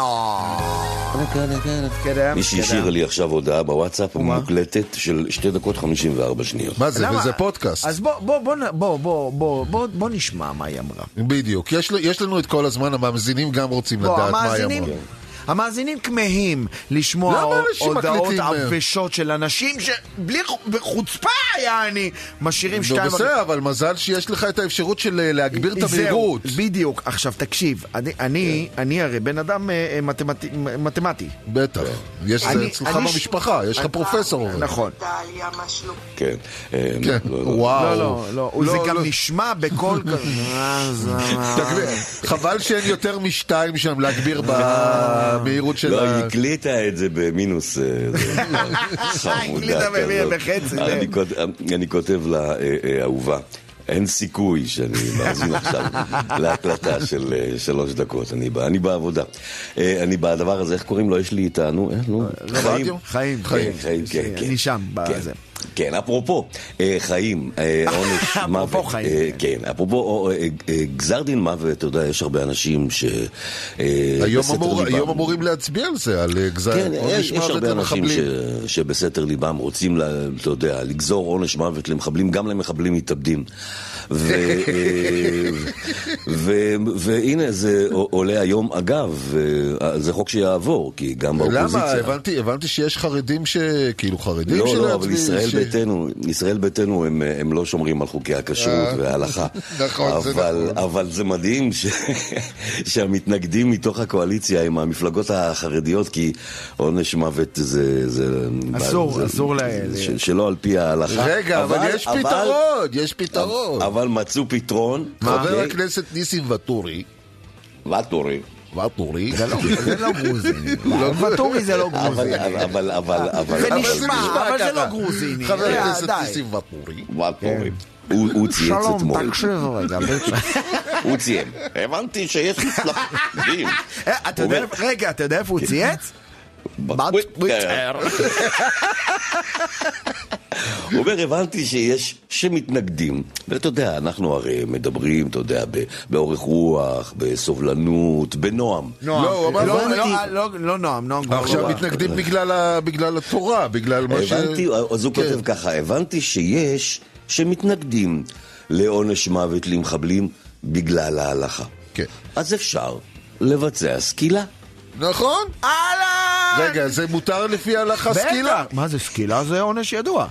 [SPEAKER 3] כן,
[SPEAKER 5] מישהי השאירה לי עכשיו הודעה בוואטסאפ מוקלטת של 2 דקות 54 שניות.
[SPEAKER 4] מה זה? וזה פודקאסט.
[SPEAKER 3] אז בוא, בוא, בוא, בוא, בוא, בוא, נשמע מה היא אמרה.
[SPEAKER 4] בדיוק. יש, לנו את כל הזמן, המאזינים גם רוצים לדעת מה היא אמרה.
[SPEAKER 3] המאזינים כמהים לשמוע הודעות
[SPEAKER 4] אה?
[SPEAKER 3] עבשות של אנשים שבלי חוצפה, יעני, משאירים
[SPEAKER 4] נו,
[SPEAKER 3] שתיים...
[SPEAKER 4] בסדר, אבל מזל שיש לך את האפשרות של אה, להגביר את
[SPEAKER 3] זהו,
[SPEAKER 4] המהירות.
[SPEAKER 3] בדיוק. עכשיו, תקשיב, אני, אני, אני הרי בן אדם אה, אה, מתמטי.
[SPEAKER 4] בטח. יש זה
[SPEAKER 3] אני-
[SPEAKER 4] אצלך במשפחה, יש לך פרופסור.
[SPEAKER 3] נכון.
[SPEAKER 5] כן. אה,
[SPEAKER 4] כן,
[SPEAKER 5] לא, לא.
[SPEAKER 4] וואו.
[SPEAKER 3] לא, לא, לא, זה
[SPEAKER 4] לא,
[SPEAKER 3] גם
[SPEAKER 4] לא.
[SPEAKER 3] נשמע בקול כזה. אה.
[SPEAKER 4] חבל שאין יותר משתיים שם להגביר במהירות של
[SPEAKER 5] לא,
[SPEAKER 4] ה...
[SPEAKER 5] היא הקליטה את זה במינוס. אה, חמודה כזאת.
[SPEAKER 3] זה.
[SPEAKER 5] אני כות- אני כותב לה, אה, אה, אהובה. אין סיכוי שאני מאזין עכשיו להקלטה של שלוש דקות, אני בעבודה. אני בדבר הזה, איך קוראים לו? יש לי איתה, נו, נו?
[SPEAKER 3] רדיו? חיים,
[SPEAKER 5] חיים,
[SPEAKER 3] כן.
[SPEAKER 5] חיים, כן, כן.
[SPEAKER 3] אני שם,
[SPEAKER 5] כן.
[SPEAKER 3] בזה.
[SPEAKER 5] כן, אפרופו, אה, חיים, אה, עונש מוות.
[SPEAKER 3] אפרופו חיים,
[SPEAKER 5] אה, כן, אפרופו אה, אה, גזר דין מוות, אתה יודע, יש הרבה אנשים ש...
[SPEAKER 4] היום אמורים להצביע על זה, על גזר
[SPEAKER 5] כן,
[SPEAKER 4] עונש
[SPEAKER 5] יש, יש
[SPEAKER 4] מוות
[SPEAKER 5] הרבה אנשים
[SPEAKER 4] למחבלים.
[SPEAKER 5] שבסתר ליבם רוצים, אתה יודע, לגזור עונש מוות למחבלים, גם למחבלים מתאבדים. והנה, זה עולה היום. אגב, זה חוק שיעבור, כי גם באופוזיציה...
[SPEAKER 4] למה? הבנתי, שיש חרדים ש... כאילו חרדים
[SPEAKER 5] לא,
[SPEAKER 4] של
[SPEAKER 5] לא, אבל ישראל
[SPEAKER 4] ש-
[SPEAKER 5] ביתנו, ישראל ביתנו הם, הם לא שומרים על חוקי הכשרות
[SPEAKER 4] אה,
[SPEAKER 5] וההלכה.
[SPEAKER 4] נכון, זה
[SPEAKER 5] אבל,
[SPEAKER 4] נכון.
[SPEAKER 5] אבל זה מדהים ש... שהמתנגדים מתוך הקואליציה הם המפלגות החרדיות, כי עונש מוות זה... זה
[SPEAKER 3] אסור,
[SPEAKER 5] זה,
[SPEAKER 3] אסור ל-
[SPEAKER 5] ש, שלא על פי ההלכה.
[SPEAKER 4] רגע, אבל יש פתרון, יש פתרון.
[SPEAKER 5] אבל מצאו פתרון.
[SPEAKER 4] חבר? הכנסת ניסים ואטורי,
[SPEAKER 5] ואטורי.
[SPEAKER 4] ואטורי,
[SPEAKER 3] זה לא- זה לא גרוזיני. ואטורי זה לא גרוזיני.
[SPEAKER 5] אבל, אבל, אבל, אבל...
[SPEAKER 3] זה
[SPEAKER 5] אבל-
[SPEAKER 3] נשמע, אבל זה. לא גרוזיני.
[SPEAKER 4] חבר
[SPEAKER 3] אה,
[SPEAKER 4] הכנסת. ניסים ואטורי.
[SPEAKER 5] ואטורי. הוא צייץ
[SPEAKER 3] שלום,
[SPEAKER 5] אתמול.
[SPEAKER 3] תקשיב רגע.
[SPEAKER 5] הוא ציין. הבנתי שיש מצלחים.
[SPEAKER 3] אה, רגע, אתה יודע איפה הוא צייץ?
[SPEAKER 5] בטוויטר. הוא אומר, הבנתי שיש שמתנגדים. ואתה יודע, אנחנו הרי מדברים, אתה יודע, ב- באורך רוח, בסובלנות, בנועם.
[SPEAKER 3] נועם.
[SPEAKER 4] לא, הוא אמר,
[SPEAKER 3] לא,
[SPEAKER 4] הבנתי.
[SPEAKER 3] לא, לא, לא נועם, נועם
[SPEAKER 4] עכשיו
[SPEAKER 3] לא.
[SPEAKER 4] מתנגדים בגלל ה- בגלל התורה, בגלל מה ש...
[SPEAKER 5] הבנתי, אז הוא
[SPEAKER 4] כן.
[SPEAKER 5] כותב ככה, הבנתי שיש שמתנגדים לעונש מוות למחבלים בגלל ההלכה.
[SPEAKER 4] כן.
[SPEAKER 5] אז אפשר לבצע סקילה.
[SPEAKER 4] נכון?
[SPEAKER 3] אהלן!
[SPEAKER 4] רגע, זה מותר לפי ההלכה סקילה?
[SPEAKER 3] מה זה סקילה? זה עונש ידוע.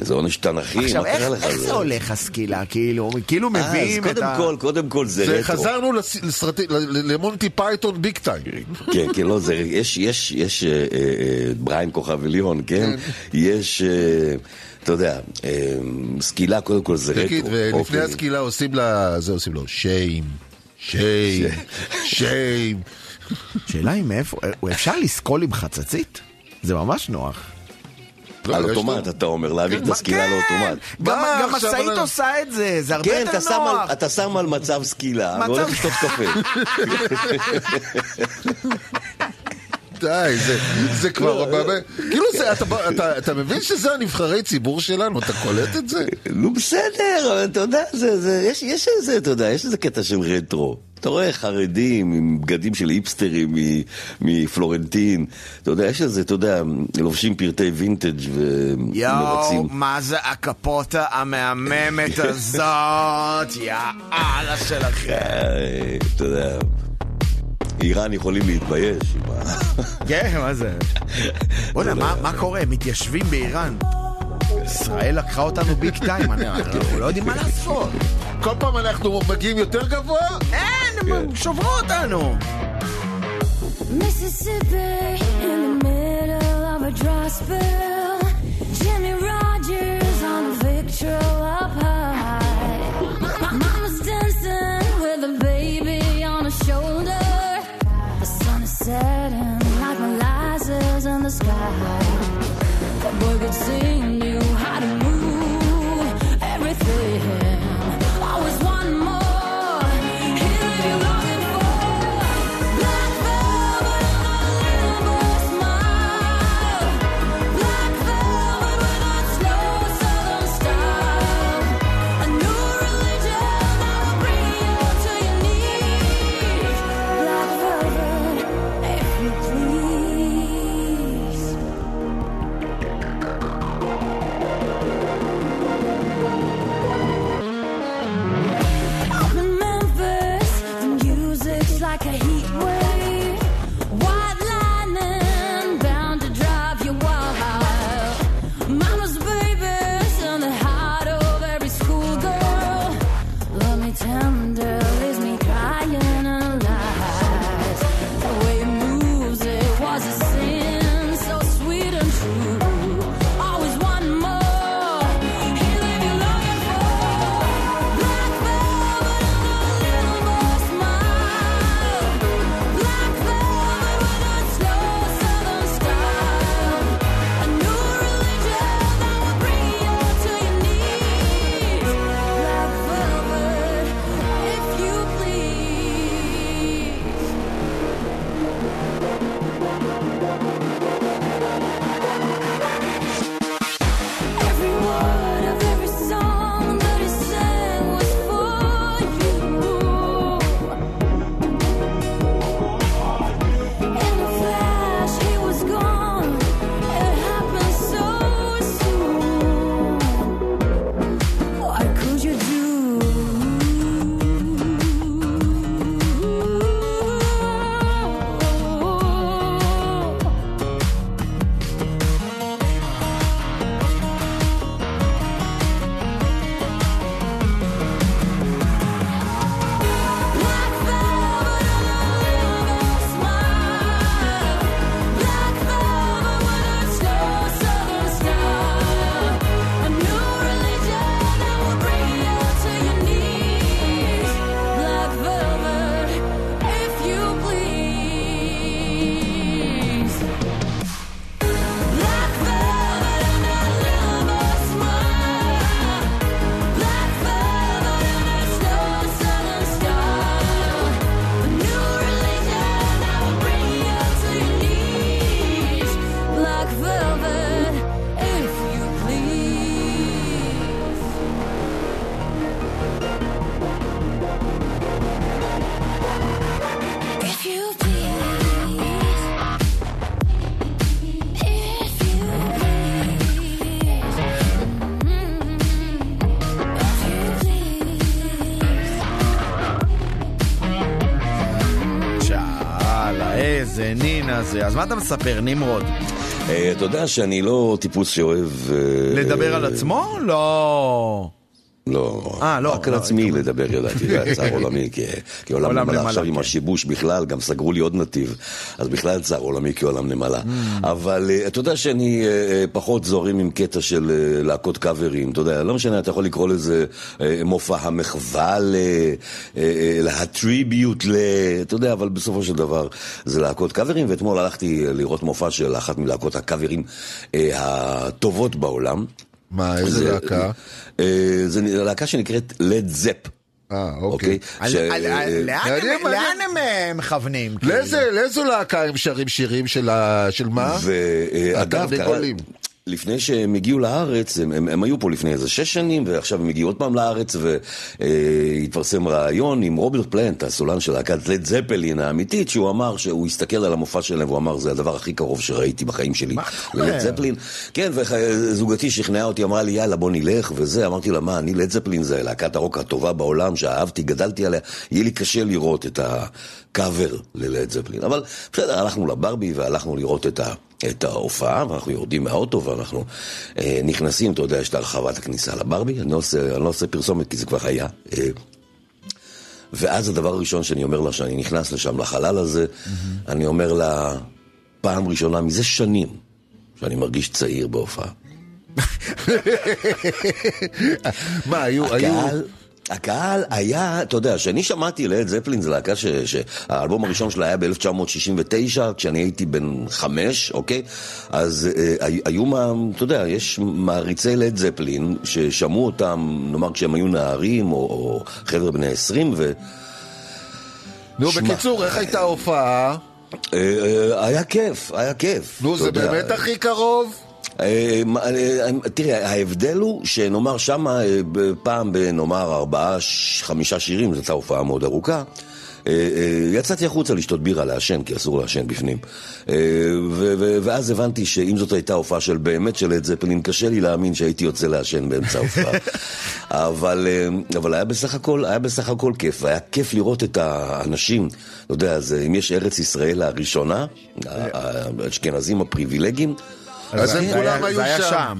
[SPEAKER 5] זה עונש תנכי,
[SPEAKER 3] עכשיו,
[SPEAKER 5] מה
[SPEAKER 3] איך
[SPEAKER 5] קרה לך?
[SPEAKER 3] איך זה הולך הסקילה? כאילו, כאילו
[SPEAKER 5] אה, אז
[SPEAKER 3] מביאים את
[SPEAKER 5] קודם
[SPEAKER 3] ה...
[SPEAKER 5] כל, קודם כל זה רטרו.
[SPEAKER 4] חזרנו לס- לסרטי- ל- למונטי פייתון big time.
[SPEAKER 5] כן, כן, לא, זה, יש, יש, יש, אה, אה, בריין כוכב עליון, כן? יש, אה, אתה יודע, סקילה, קודם כל זה רטרו.
[SPEAKER 4] תגיד, ולפני
[SPEAKER 5] אוקיי.
[SPEAKER 4] הסקילה עושים לה, זה עושים לו shame, shame, shame.
[SPEAKER 3] שאלה היא מאיפה, אפשר לסקול עם חצצית? זה ממש נוח.
[SPEAKER 4] לא,
[SPEAKER 5] על אוטומט, אתה אומר, להעביר את
[SPEAKER 3] מה-
[SPEAKER 5] הסקילה
[SPEAKER 3] כן,
[SPEAKER 5] לאוטומט.
[SPEAKER 3] גם משאית עושה את זה, זה הרבה
[SPEAKER 5] כן,
[SPEAKER 3] יותר נוח.
[SPEAKER 5] על, אתה שם על מצב סקילה, והולך לשתות קפה.
[SPEAKER 4] די, זה, זה כבר, באמת, כאילו זה, אתה, אתה, אתה מבין שזה הנבחרי ציבור שלנו, אתה קולט את זה?
[SPEAKER 5] נו בסדר, אתה יודע, זה, זה, יש, יש איזה, אתה יודע, יש איזה קטע של רטרו. אתה רואה חרדים עם בגדים של היפסטרים מ- מפלורנטין, אתה יודע, יש איזה, אתה יודע, לובשים פרטי וינטג'
[SPEAKER 3] יואו,
[SPEAKER 5] ומרצים.
[SPEAKER 3] מה זה הקפוטה המהממת הזאת? יאללה שלכם.
[SPEAKER 5] אה, אתה יודע, איראן יכולים להתבייש.
[SPEAKER 3] כן, מה זה? בוא'נה, מה מה קורה? מתיישבים באיראן. ישראל לקחה אותנו ביג טיים, אני- אנחנו לא יודעים מה לעשות.
[SPEAKER 4] כל פעם אנחנו מגיעים יותר גבוה?
[SPEAKER 3] אין, הם שברו אותנו.
[SPEAKER 13] Mississippi in the middle of a dry spell. Jimmy Rogers on a victual up high. Mama's dancing with a baby on her shoulder. The sun is setting like molasses in the sky. That boy could sing,
[SPEAKER 3] ונינה זה. אז מה אתה מספר, נמרוד?
[SPEAKER 5] אה, אתה יודע שאני לא טיפוס שאוהב... אה,
[SPEAKER 3] לדבר על עצמו? לא.
[SPEAKER 5] לא,
[SPEAKER 3] אה, לא,
[SPEAKER 5] רק על
[SPEAKER 3] לא,
[SPEAKER 5] עצמי לדבר, ידעתי, זה צער עולמי, כי- עולם נמלה עכשיו עם
[SPEAKER 3] כן.
[SPEAKER 5] השיבוש בכלל, גם סגרו לי עוד נתיב, אז בכלל צער עולמי כעולם נמלה.
[SPEAKER 3] Mm.
[SPEAKER 5] אבל אה, אתה יודע שאני אה, פחות זורם עם קטע של להקות קאברים, אתה יודע, לא משנה, אתה יכול לקרוא לזה מופע המחווה, ל- להטריביוט, ל- אתה יודע, אבל בסופו של דבר זה להקות קאברים, ואתמול הלכתי לראות מופע של אחת מלהקות הקאברים הטובות בעולם.
[SPEAKER 4] מה, איזה
[SPEAKER 5] זה-
[SPEAKER 4] להקה?
[SPEAKER 5] אה, זה להקה שנקראת לד זפ.
[SPEAKER 4] אה,
[SPEAKER 5] אוקיי? אה,
[SPEAKER 3] לאן הם- אה, מכוונים?
[SPEAKER 4] לאיזו להקה הם שרים שירים של מה?
[SPEAKER 5] ואגב,
[SPEAKER 4] התרנגולים.
[SPEAKER 5] לפני שהם הגיעו לארץ, הם, הם, הם היו פה לפני איזה שש שנים, ועכשיו הם הגיעו עוד פעם לארץ, והתפרסם ראיון עם רוברט פלנט, הסולן של להקת לד זפלין האמיתית, שהוא אמר שהוא הסתכל על המופע שלהם, והוא אמר, זה הדבר הכי קרוב שראיתי בחיים שלי.
[SPEAKER 3] אומר?
[SPEAKER 5] לד זפלין. כן, וזוגתי שכנעה אותי, אמרה לי, יאללה, בוא נלך, וזה, אמרתי לה, מה, אני לד זפלין זה להקת הרוק הטובה בעולם, שאהבתי, גדלתי עליה, יהיה לי קשה לראות את הקאבר ללד זפלין. אבל בסדר, הלכנו לברבי והלכנו לראות את ה... את ההופעה, ואנחנו יורדים מהאוטו ואנחנו אה, נכנסים, אתה יודע, יש את הרחבת הכניסה לברבי, אני לא עושה, אני לא עושה פרסומת כי זה כבר היה. אה, ואז הדבר הראשון שאני אומר לה, שאני נכנס לשם, לחלל הזה, אני אומר לה, פעם ראשונה מזה שנים, שאני מרגיש צעיר בהופעה.
[SPEAKER 4] מה, היו... היו-
[SPEAKER 5] הקהל, הקהל היה, אתה יודע, כשאני שמעתי לד זפלין, זו להקה שהאלבום הראשון שלה היה ב-1969, כשאני הייתי בן חמש, אוקיי? אז אה, היו- מה, אתה יודע, יש מעריצי לד זפלין, ששמעו אותם, נאמר, כשהם היו נערים, או, או חבר'ה בני עשרים, ו...
[SPEAKER 4] נו,
[SPEAKER 5] שמע.
[SPEAKER 4] בקיצור, איך הייתה ההופעה?
[SPEAKER 5] אה, אה, היה כיף, היה כיף.
[SPEAKER 4] נו, זה
[SPEAKER 5] יודע.
[SPEAKER 4] באמת הכי קרוב?
[SPEAKER 5] אה, מה, אה, תראה, ההבדל הוא שנאמר שמה אה, פעם בנאמר ארבעה, חמישה שירים, זו הייתה הופעה מאוד ארוכה. אה, אה, יצאתי החוצה לשתות בירה, לעשן, כי אסור לעשן בפנים. אה, ואז הבנתי שאם זאת הייתה הופעה של באמת של לד זפלין, קשה לי להאמין שהייתי יוצא לעשן באמצע ההופעה. אבל, אה, אבל היה בסך הכל, היה בסך הכל כיף, והיה כיף לראות את האנשים, אתה יודע, אז אם יש ארץ ישראל הראשונה, האשכנזים הפריבילגיים,
[SPEAKER 4] אז הם
[SPEAKER 3] זה
[SPEAKER 4] כולם היו
[SPEAKER 3] זה היה
[SPEAKER 4] שם.
[SPEAKER 3] שם.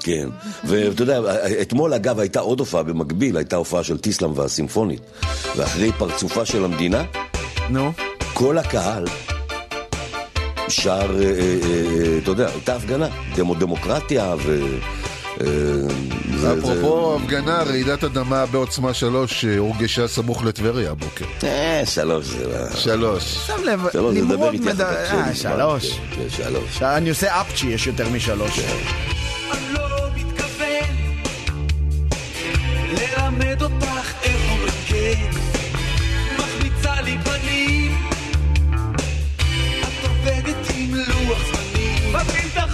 [SPEAKER 5] כן, ואתה יודע, אתמול אגב הייתה עוד הופעה במקביל, הייתה הופעה של טיסלאם והסימפונית. ואחרי פרצופה של המדינה,
[SPEAKER 3] נו.
[SPEAKER 5] כל הקהל שר, אה, אה, אה, אתה יודע, הייתה הפגנה, דמו דמוקרטיה ו... אה,
[SPEAKER 4] אפרופו הפגנה, רעידת אדמה בעוצמה שלוש אה, הורגשה סמוך לטבריה הבוקר.
[SPEAKER 5] אה, שלוש זה לא...
[SPEAKER 4] שלוש.
[SPEAKER 3] שם לב,
[SPEAKER 5] שלוש, זה לדבר
[SPEAKER 3] נמרוד
[SPEAKER 5] כך,
[SPEAKER 3] אה. שלוש.
[SPEAKER 5] כן, כן, שלוש.
[SPEAKER 3] אני עושה אפצ'י, יש יותר משלוש.
[SPEAKER 8] אני לא מתכוון ללמד אותך איך אומרים כן מחמיצה לי פנים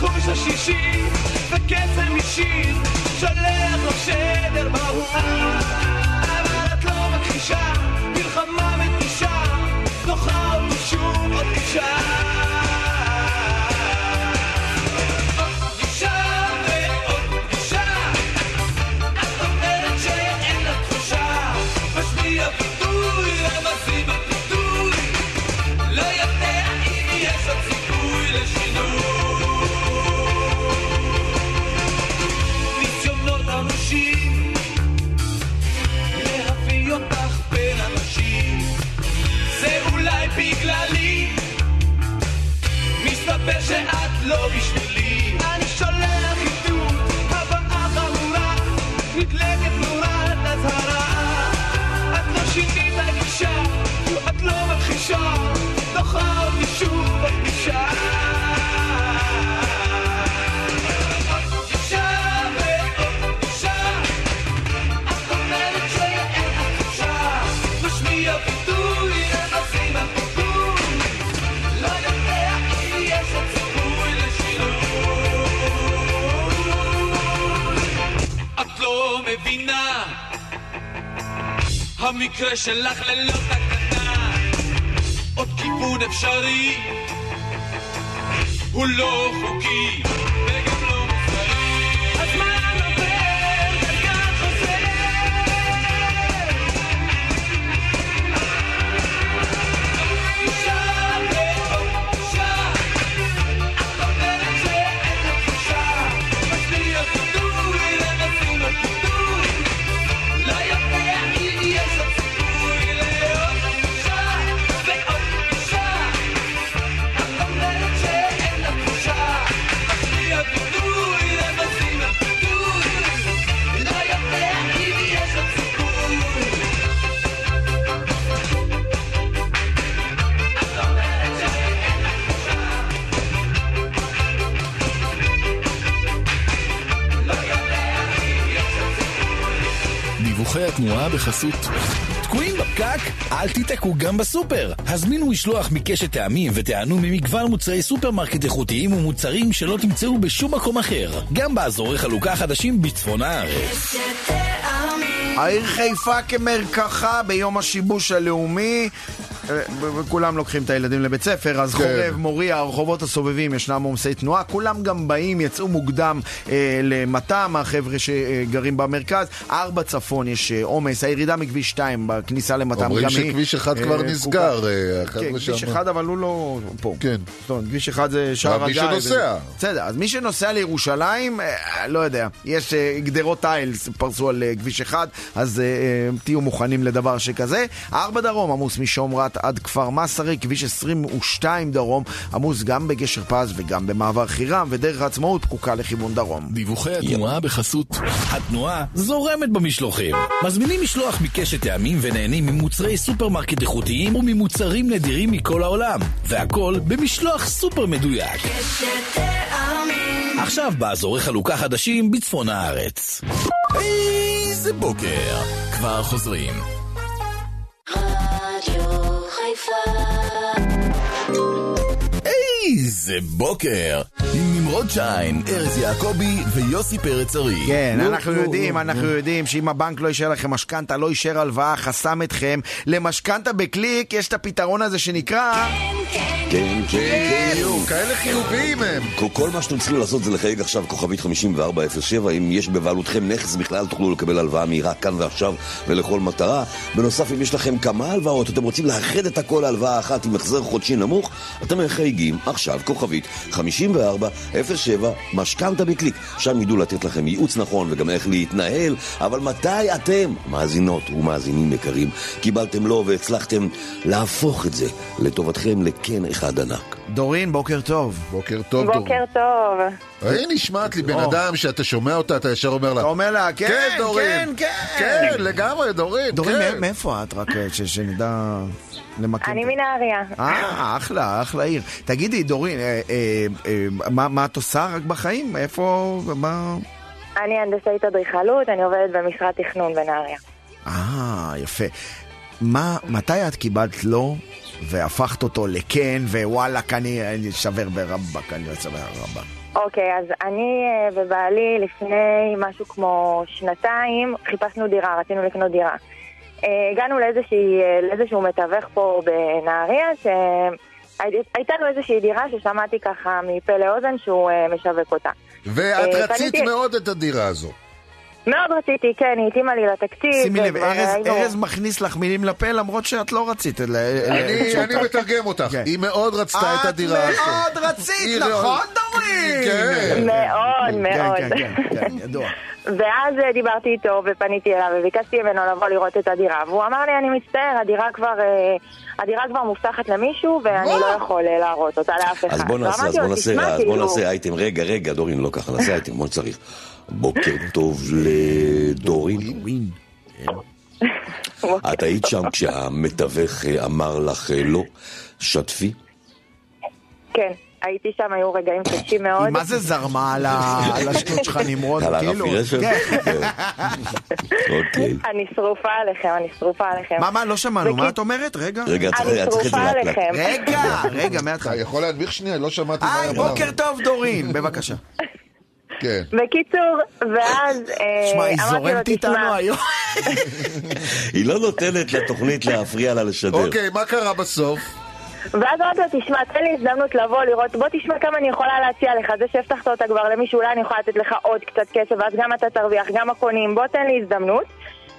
[SPEAKER 8] החוש השישי וקסם אישי שולח לך שדר בהואה אבל את לא מכחישה מלחמה מתישה דוחה אותי שוב עוד אישה לא בשבילי. אני שולח עידוד, הבאה חמורה נדלקת נורת אזהרה את לא שינית גישה, את לא מכחישה דוחה אותי שוב בפגישה אישה מבינה המקרה שלך ללא תקנה. עוד כיוון אפשרי. הוא לא חוקי
[SPEAKER 2] התנועה בחסות תקועים בפקק? אל תיתקעו גם בסופר. הזמינו משלוח מקשת טעמים ותיהנו ממגוון מוצרי סופרמרקט איכותיים ומוצרים שלא תמצאו בשום מקום אחר. גם באזורי חלוקה חדשים בצפון הארץ.
[SPEAKER 3] העיר חיפה כמרקחה ביום השיבוש הלאומי. וכולם לוקחים את הילדים לבית ספר, אז
[SPEAKER 4] כן.
[SPEAKER 3] חורב, מוריה, הרחובות הסובבים, ישנם עומסי תנועה, כולם גם באים, יצאו מוקדם אה, למתם, החבר'ה שגרים במרכז. ארבע צפון יש אה, עומס, הירידה מכביש 2 בכניסה למתם גם היא.
[SPEAKER 4] אומרים שכביש אחד
[SPEAKER 3] אה,
[SPEAKER 4] כבר. נסגר. אה,
[SPEAKER 3] כן, כביש
[SPEAKER 4] שם.
[SPEAKER 3] אחד, אבל הוא לא פה.
[SPEAKER 4] כן.
[SPEAKER 3] זאת אומרת, כביש אחד זה שער הגיא.
[SPEAKER 4] מי שנוסע.
[SPEAKER 3] בסדר, אז מי שנוסע לירושלים, אה, לא יודע, יש אה, גדרות תיל פרסו על אה, כביש אחד, אז אה, אה, תהיו מוכנים לדבר שכזה. ארבע דרום עמוס משומרת עד כפר מסרי, כביש 22 דרום עמוס גם בגשר פז וגם במעבר חירם, ודרך העצמאות פקוקה לכיוון דרום.
[SPEAKER 2] דיווחי התנועה בחסות התנועה זורמת במשלוחים. מזמינים משלוח מקשת טעמים ונהנים ממוצרי סופרמרקט איכותיים וממוצרים נדירים מכל העולם. והכל במשלוח סופר מדויק. עכשיו באזורי חלוקה חדשים בצפון הארץ. איזה בוקר! כבר חוזרים. lifer. איזה בוקר! עם נמרוד שיין, ארז יעקבי ויוסי פרץ ארי.
[SPEAKER 3] כן,
[SPEAKER 2] נו,
[SPEAKER 3] אנחנו
[SPEAKER 2] נו,
[SPEAKER 3] יודעים,
[SPEAKER 2] נו,
[SPEAKER 3] אנחנו
[SPEAKER 2] נו.
[SPEAKER 3] יודעים שאם הבנק לא אישר לכם משכנתה, לא אישר הלוואה, חסם אתכם, למשכנתה בקליק יש את הפתרון הזה שנקרא...
[SPEAKER 5] כן, כן,
[SPEAKER 4] בדיוק, כאלה חיוביים הם.
[SPEAKER 5] כל- כל מה שאתם צריכים לעשות זה לחייג עכשיו כוכבית 5407 אם יש בבעלותכם נכס בכלל תוכלו לקבל הלוואה מהירה כאן ועכשיו ולכל מטרה בנוסף אם יש לכם כמה הלוואות אתם רוצים לאחד את הכל להלוואה אחת עם החזר חודשי נמוך אתם מחייגים עכשיו כוכבית 5407 משכנתה בקליק. שם ידעו לתת לכם ייעוץ נכון וגם איך להתנהל אבל מתי אתם מאזינות ומאזינים יקרים קיבלתם לא והצלחתם להפוך את זה לטובתכם לכן אחד ענק
[SPEAKER 3] דורין, בוקר טוב.
[SPEAKER 4] בוקר טוב, דורין.
[SPEAKER 14] בוקר טוב.
[SPEAKER 4] היא נשמעת לי בן. אדם שאתה שומע אותה, אתה ישר אומר לה,
[SPEAKER 3] אתה אומר לה, כן,
[SPEAKER 4] כן, דורין.
[SPEAKER 3] כן, כן.
[SPEAKER 4] כן, לגמרי, דורין,
[SPEAKER 3] דורין,
[SPEAKER 4] כן.
[SPEAKER 3] מא- מאיפה את? רק אה, שנדע למקם.
[SPEAKER 14] אני מנהריה.
[SPEAKER 3] אה, אחלה, אחלה עיר. תגידי, דורין, אה, אה, אה, מה מה את עושה רק בחיים? איפה, מה...
[SPEAKER 14] אני הנדסאית אדריכלות, אני עובדת במשרד תכנון בנהריה.
[SPEAKER 3] אה, יפה. מה, מתי את קיבלת לא והפכת אותו לכן, ווואלאק, אני אני שובר ברבק, אני שובר ברבק.
[SPEAKER 14] אוקיי, אז אני אה, ובעלי לפני משהו כמו שנתיים חיפשנו דירה, רצינו לקנות דירה. אה, הגענו לאיזושהי, אה, לאיזשהו מתווך פה בנהריה, שהייתה לו איזושהי דירה ששמעתי ככה מפה לאוזן שהוא משווק אותה.
[SPEAKER 4] ואת רצית מאוד את הדירה הזו.
[SPEAKER 14] מאוד רציתי, כן, היא התאימה לי לתקציב.
[SPEAKER 3] שימי לב, ארז, מכניס לך מילים לפה למרות שאת לא רצית.
[SPEAKER 4] אני מתרגם אותך,
[SPEAKER 3] כן.
[SPEAKER 4] היא מאוד רצתה את הדירה הזו.
[SPEAKER 3] את מאוד רצית,
[SPEAKER 4] לא-
[SPEAKER 3] נכון, דורין?
[SPEAKER 4] כן.
[SPEAKER 14] מאוד
[SPEAKER 3] כן,
[SPEAKER 14] מאוד.
[SPEAKER 3] כן, כן, כן, ידוע.
[SPEAKER 14] ואז אה, דיברתי איתו ופניתי אליו וביקשתי ממנו לבוא לראות את הדירה והוא אמר לי אני מצטער הדירה כבר אה, הדירה כבר מובטחת למישהו ואני לא יכול אה, להראות אותה לאף אחד.
[SPEAKER 5] אז בוא נעשה, אז בוא נעשה,
[SPEAKER 14] "תשמע,
[SPEAKER 5] אז בוא נעשה אייטם, רגע, רגע, דורין, לא ככה, נעשה אייטם כמו שצריך. בוקר טוב לדורין. את היית שם כשהמתווך אמר לך אה, לא, שתפי?
[SPEAKER 14] כן, הייתי שם, היו רגעים קשים מאוד.
[SPEAKER 3] מה זה זרמה על השטות שלך נמרוד?
[SPEAKER 5] על
[SPEAKER 3] כאילו?
[SPEAKER 5] הרפי רשף?
[SPEAKER 3] כן.
[SPEAKER 5] אוקיי.
[SPEAKER 14] אני שרופה עליכם, אני שרופה עליכם.
[SPEAKER 3] מה, מה, לא שמענו, מה את אומרת? רגע.
[SPEAKER 5] רגע,
[SPEAKER 14] אני
[SPEAKER 5] צריך את זה
[SPEAKER 14] שרופה
[SPEAKER 5] לאט.
[SPEAKER 3] רגע, רגע, מההתחלה.
[SPEAKER 4] אתה יכול להנמיך שנייה? לא שמעתי מה היא אמרה.
[SPEAKER 3] בוקר טוב, דורין, בבקשה.
[SPEAKER 4] כן.
[SPEAKER 14] בקיצור, ואז אה,
[SPEAKER 3] שמע, היא זורמת איתנו היום.
[SPEAKER 5] היא לא נותנת לתוכנית להפריע לה לשדר.
[SPEAKER 4] אוקיי, מה קרה בסוף?
[SPEAKER 14] ואז אמרתי לו, תשמע, תן לי הזדמנות לבוא, לראות, בוא תשמע כמה אני יכולה להציע לך, זה שהבטחת אותה כבר למישהו, אולי אני יכולה לתת לך עוד קצת כסף, ואז גם אתה תרוויח, גם הקונים, בוא תן לי הזדמנות.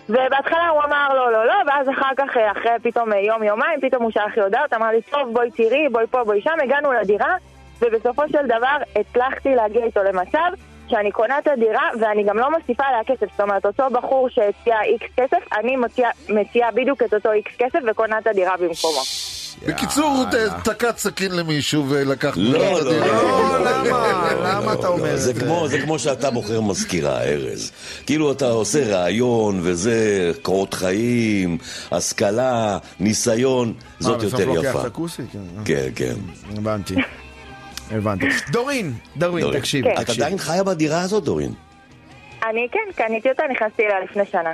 [SPEAKER 14] ובהתחלה הוא אמר לא, לא, לא, ואז אחר כך, אה, אחרי פתאום אה, יום, יומיים, פתאום הוא שלח לי הודעות, אמר לי, טוב, בואי תראי, בואי פה, בואי שם, הגענו לדירה, ובסופו של דבר הצלחתי להגיע איתו למצב שאני קונה את הדירה, ואני גם לא מוסיפה עליה כסף, זאת אומרת, אותו בחור שהציע איקס כסף, אני מציעה מציעה בדיוק את אותו איקס כסף וקונה את הדירה במקומו.
[SPEAKER 4] בקיצור, הוא ת- תקע סכין למישהו ולקח
[SPEAKER 5] לא,
[SPEAKER 4] את
[SPEAKER 5] לא,
[SPEAKER 4] הדירה.
[SPEAKER 3] לא, למה? למה אתה אומר את
[SPEAKER 5] זה
[SPEAKER 3] זה?
[SPEAKER 5] כמו, זה כמו שאתה בוחר מזכירה, ארז. כאילו אתה עושה רעיון וזה, קורות חיים, השכלה, ניסיון, זאת
[SPEAKER 3] מה, בסוף
[SPEAKER 5] יותר
[SPEAKER 3] לוקח
[SPEAKER 5] יפה.
[SPEAKER 3] את הכוסי? כן,
[SPEAKER 5] כן, כן.
[SPEAKER 3] הבנתי. הבנתי. דורין, דורין,
[SPEAKER 5] דורין,
[SPEAKER 3] תקשיב,
[SPEAKER 14] כן.
[SPEAKER 5] את
[SPEAKER 3] תקשיב.
[SPEAKER 5] עדיין חיה בדירה הזאת, דורין?
[SPEAKER 14] אני כן, קניתי אותה, נכנסתי אליה לפני שנה.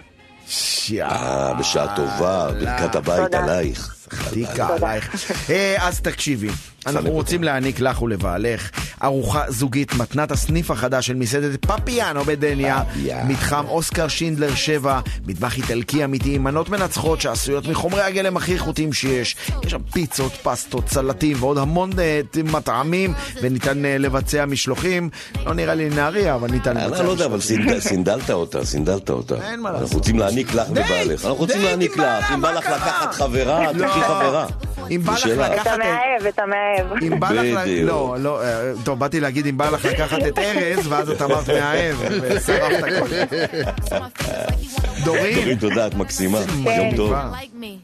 [SPEAKER 5] אה, בשעה טובה, ברכת הבית. עלייך.
[SPEAKER 3] חתיקה עלייך. אה, אז תקשיבי, אנחנו. רוצים להעניק לך ולבעלך ארוחה זוגית, מתנת הסניף החדש של מסעדת פפיאנו בדניה. מתחם אוסקר שינדלר 7, מטבח איטלקי אמיתי עם מנות מנצחות שעשויות מחומרי הגלם הכי איכותיים שיש. יש שם פיצות, פסטות, סלטים ועוד המון אה, מטעמים, וניתן אה, לבצע משלוחים. לא נראה לי נהריה, אבל ניתן לבצע
[SPEAKER 5] אני לא יודע, אבל
[SPEAKER 3] משלוחים.
[SPEAKER 5] סינד- סינדלת אותה, סינדלת אותה.
[SPEAKER 3] אין מה
[SPEAKER 5] אנחנו
[SPEAKER 3] לעשות.
[SPEAKER 5] רוצים להעניק לך ובעלך. אנחנו רוצים להעניק לך. אם בא לך? לקחת חברה,
[SPEAKER 3] לא.
[SPEAKER 5] תקחי חברה.
[SPEAKER 3] אם בא לך. לקחת...
[SPEAKER 14] את המאהב, את המאהב.
[SPEAKER 3] אם בא לך. לא, לא, אה, טוב, באתי להגיד אם בא לך לקחת את ארז, ואז את אמרת מאהב, ושרפת הכל. דורין,
[SPEAKER 5] דורין, תודה, את מקסימה. יום טוב.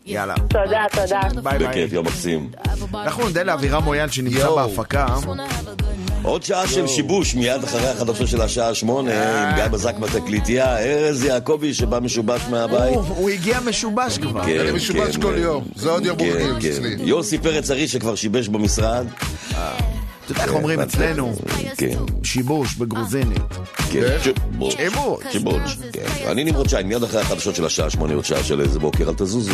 [SPEAKER 3] יאללה,
[SPEAKER 14] תודה, תודה.
[SPEAKER 3] ביי ביי.
[SPEAKER 5] בכיף, יום מקסים.
[SPEAKER 3] אנחנו נודה לאבירם מויאל שנמצא. בהפקה.
[SPEAKER 5] עוד שעה של שיבוש, מיד אחרי החדשות של השעה שמונה, עם גיא בזק בתקליטייה, ארז יעקבי שבא משובש מהבית.
[SPEAKER 3] הוא- הגיע משובש כבר.
[SPEAKER 5] כן,
[SPEAKER 4] אני משובש
[SPEAKER 5] כן.
[SPEAKER 4] כל יום. זה עוד יום
[SPEAKER 5] כן,
[SPEAKER 4] מורדים
[SPEAKER 5] כן.
[SPEAKER 4] אצלי.
[SPEAKER 5] יוסי פרץ ארי שכבר שיבש במשרד.
[SPEAKER 3] אתה יודע איך אומרים אצלנו?
[SPEAKER 5] כן,
[SPEAKER 3] שיבוש בגרוזינית.
[SPEAKER 5] כן. שיבוש.
[SPEAKER 3] שיבוש.
[SPEAKER 5] כן. אני נמרוד שי, מיד אחרי החדשות של השעה שמונה, עוד שעה של איזה בוקר, אל תזוזו.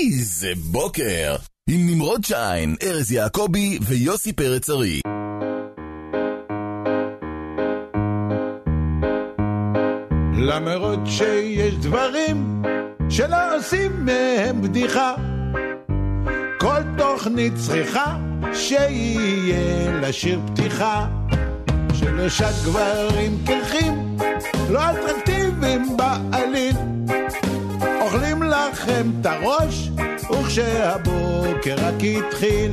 [SPEAKER 2] איזה בוקר! עם נמרוד שיין, ארז יעקבי ויוסי פרץ ארי.
[SPEAKER 1] למרות שיש דברים שלא עושים מהם בדיחה. כל תוכנית צריכה שיהיה לה שיר פתיחה. שלושה גברים קרחים, לא אטרקטיביים בעליל. לכם את הראש, וכשהבוקר רק התחיל.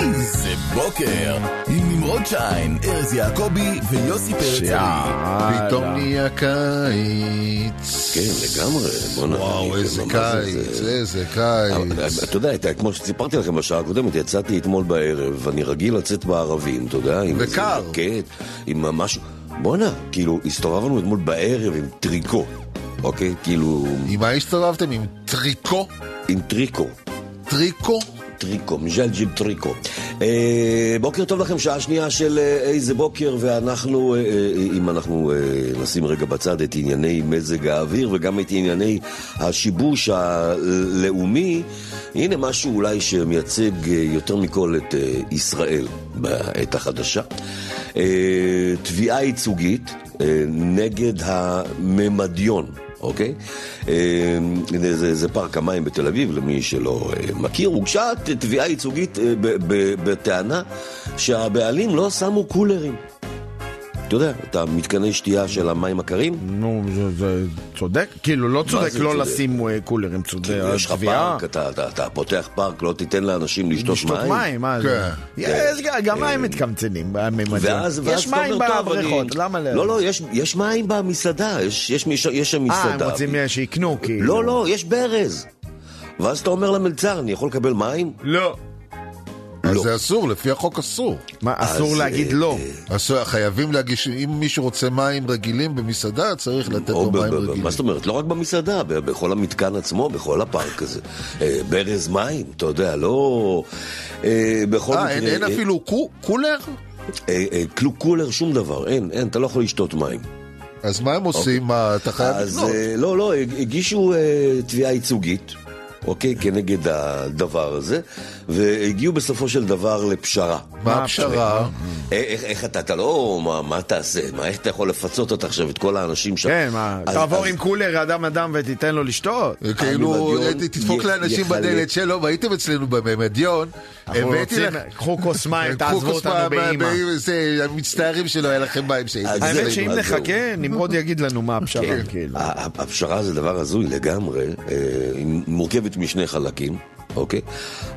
[SPEAKER 2] איזה בוקר! עם נמרוד שיין, ארז יעקבי ויוסי פרץ ארי.
[SPEAKER 4] פתאום נהיה קיץ.
[SPEAKER 5] כן, לגמרי.
[SPEAKER 4] וואו, איזה קיץ,
[SPEAKER 5] זה-
[SPEAKER 4] איזה קיץ.
[SPEAKER 5] אתה יודע, כמו שסיפרתי לכם בשעה הקודמת, יצאתי אתמול בערב, אני רגיל לצאת בערבים, אתה יודע, עם איזה
[SPEAKER 4] וקר.
[SPEAKER 5] ז'קט, עם משהו, בואנה, כאילו, הסתובבנו אתמול בערב עם טריקו, אוקיי? כאילו,
[SPEAKER 4] עם מה הסתובבתם? עם טריקו?
[SPEAKER 5] עם טריקו.
[SPEAKER 4] טריקו?
[SPEAKER 5] טריקו, מז'ל ג'יב טריקו. אה, בוקר טוב לכם, שעה שנייה של אה, איזה בוקר, ואנחנו, אה, אם אנחנו אה, נשים רגע בצד את ענייני מזג האוויר וגם את ענייני השיבוש הלאומי, הנה משהו אולי שמייצג יותר מכל את אה, ישראל בעת החדשה. אה, תביעה ייצוגית אה, נגד הממדיון. אוקיי? אה, זה, זה, פארק המים בתל אביב, למי שלא אה, מכיר. הוגשה תביעה ייצוגית אה, בטענה שהבעלים לא שמו קולרים. אתה יודע, את המתקני שתייה של המים הקרים?
[SPEAKER 3] נו, זה- זה צודק? כאילו, לא צודק לא
[SPEAKER 5] צודק?
[SPEAKER 3] לשים אה, קולרים, צודק.
[SPEAKER 5] כאילו, יש לך. פארק, אתה, אתה, אתה פותח פארק, לא תיתן לאנשים לשתות
[SPEAKER 3] לשתות
[SPEAKER 5] מים?
[SPEAKER 3] מים, מה זה?
[SPEAKER 4] כן.
[SPEAKER 3] יש, גם מים מתקמצנים
[SPEAKER 5] ואז
[SPEAKER 3] יש מים בבריכות,
[SPEAKER 5] אני...
[SPEAKER 3] למה ל...
[SPEAKER 5] לא, לא, יש, יש מים במסעדה, יש, יש, יש, יש שם
[SPEAKER 3] אה,
[SPEAKER 5] מסעדה.
[SPEAKER 3] הם רוצים שיקנו, כאילו.
[SPEAKER 5] לא, לא, יש ברז. ואז אתה אומר למלצר, אני יכול לקבל מים?
[SPEAKER 3] לא.
[SPEAKER 4] אז
[SPEAKER 5] לא.
[SPEAKER 4] זה אסור, לפי החוק אסור.
[SPEAKER 3] מה, אסור להגיד
[SPEAKER 5] אה,
[SPEAKER 3] לא.
[SPEAKER 4] אסור, חייבים להגיש, אם מישהו רוצה מים רגילים במסעדה, צריך לתת לו מים רגילים.
[SPEAKER 5] מה זאת אומרת? לא רק במסעדה, בכל המתקן עצמו, בכל הפארק הזה. אה, ברז מים, אתה יודע, לא... אה, בכל
[SPEAKER 4] אה,
[SPEAKER 5] מקרה...
[SPEAKER 4] אין- אין
[SPEAKER 5] אה,
[SPEAKER 4] אפילו קו- קולר?
[SPEAKER 5] אה, אה, קולר, שום דבר, אין, אין, אתה לא יכול לשתות מים.
[SPEAKER 4] אז מה הם עושים? מה, אתה חייב לקנות.
[SPEAKER 5] אה, לא, לא, הג- הגישו אה, תביעה ייצוגית. אוקיי, כנגד הדבר הזה, והגיעו בסופו של דבר לפשרה.
[SPEAKER 4] מה הפשרה?
[SPEAKER 5] אה, איך, איך אתה, אתה לא, מה, מה תעשה? מה, איך אתה יכול לפצות אותה עכשיו, את כל האנשים שם?
[SPEAKER 3] כן, מה,
[SPEAKER 5] אז-
[SPEAKER 3] תעבור
[SPEAKER 5] אז-
[SPEAKER 3] עם קולר אדם אדם ותיתן לו לשתות?
[SPEAKER 4] כאילו,
[SPEAKER 5] הממדיון
[SPEAKER 4] תדפוק
[SPEAKER 5] י-
[SPEAKER 4] לאנשים. בדלת שלו, והייתם אצלנו בממדיון,
[SPEAKER 3] אנחנו
[SPEAKER 4] הבאתי
[SPEAKER 3] רוצים,
[SPEAKER 4] לך...
[SPEAKER 3] קחו כוס מים, תעזבו אותנו באימא.
[SPEAKER 4] זה, מצטערים שלא היה לכם מים שהייתם.
[SPEAKER 3] האמת שאם נחכה, נמרוד יגיד לנו מה הפשרה,
[SPEAKER 5] כן.
[SPEAKER 3] כאילו.
[SPEAKER 5] הפשרה זה דבר הזוי לגמרי, אה, היא מורכבת משני חלקים, אוקיי?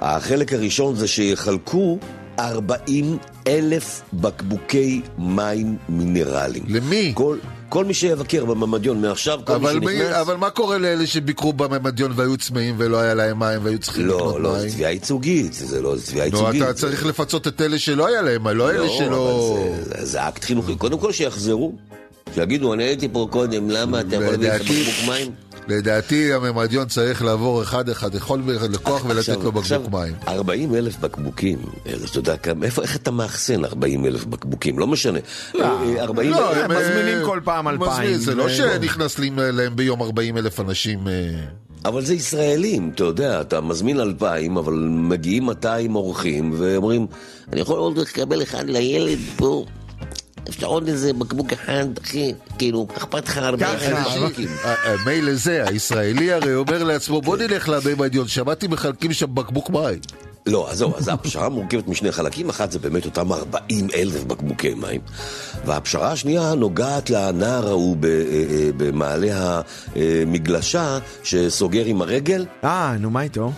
[SPEAKER 5] החלק הראשון זה שיחלקו 40 אלף בקבוקי מים מינרליים.
[SPEAKER 4] למי?
[SPEAKER 5] כל, כל מי שיבקר בממדיון מעכשיו, כל מי
[SPEAKER 4] אבל, מי,
[SPEAKER 5] שנכנס...
[SPEAKER 4] אבל מה קורה לאלה שביקרו בממדיון והיו צמאים ולא היה להם מים והיו צריכים לקנות
[SPEAKER 5] לא, לא,
[SPEAKER 4] מים?
[SPEAKER 5] זה תביעה ייצוגית, זה לא, זה תביעה
[SPEAKER 4] נו,
[SPEAKER 5] ייצוגית.
[SPEAKER 4] אתה צריך לפצות את אלה שלא היה להם, לא אלה שלא...
[SPEAKER 5] אבל זה, זה אקט חינוכי. קודם כל שיחזרו, שיגידו, אני הייתי פה קודם, למה אתה יכול להביא
[SPEAKER 4] לדעתי-
[SPEAKER 5] הבקבוק מים?
[SPEAKER 4] לדעתי הממדיון צריך לעבור אחד-אחד, לכל לקוח ולתת
[SPEAKER 5] עכשיו-
[SPEAKER 4] לו בקבוק
[SPEAKER 5] עכשיו,
[SPEAKER 4] מים.
[SPEAKER 5] 40 אלף בקבוקים, אה, אתה יודע כמה, איפה, איך אתה מאחסן 40 אלף בקבוקים? לא משנה. אה, אה, 40
[SPEAKER 4] לא. הם
[SPEAKER 3] מזמינים
[SPEAKER 4] אה,
[SPEAKER 3] כל פעם אלפיים.
[SPEAKER 4] מזמין, זה לא
[SPEAKER 3] ו-
[SPEAKER 4] שנכנס לי- להם ביום 40 אלף אנשים. אה,
[SPEAKER 5] אבל זה ישראלים, אתה יודע, אתה מזמין 2,000, אבל מגיעים 200 אורחים, ואומרים, אני יכול עוד לקבל אחד לילד פה. אפשר עוד איזה בקבוק אחד, אחי, כאילו, אכפת לך הרבה.
[SPEAKER 4] אה, אה, מילא זה, הישראלי הרי אומר לעצמו, בוא נלך לממדיון, שמעתי מחלקים שם בקבוק מים.
[SPEAKER 5] לא, אז זהו, אז הפשרה מורכבת משני חלקים, אחת זה באמת אותם 40 אלף בקבוקי מים, והפשרה השנייה נוגעת לנער ההוא ב- אה, במעלה המגלשה שסוגר עם הרגל.
[SPEAKER 3] אה, נו, מה איתו?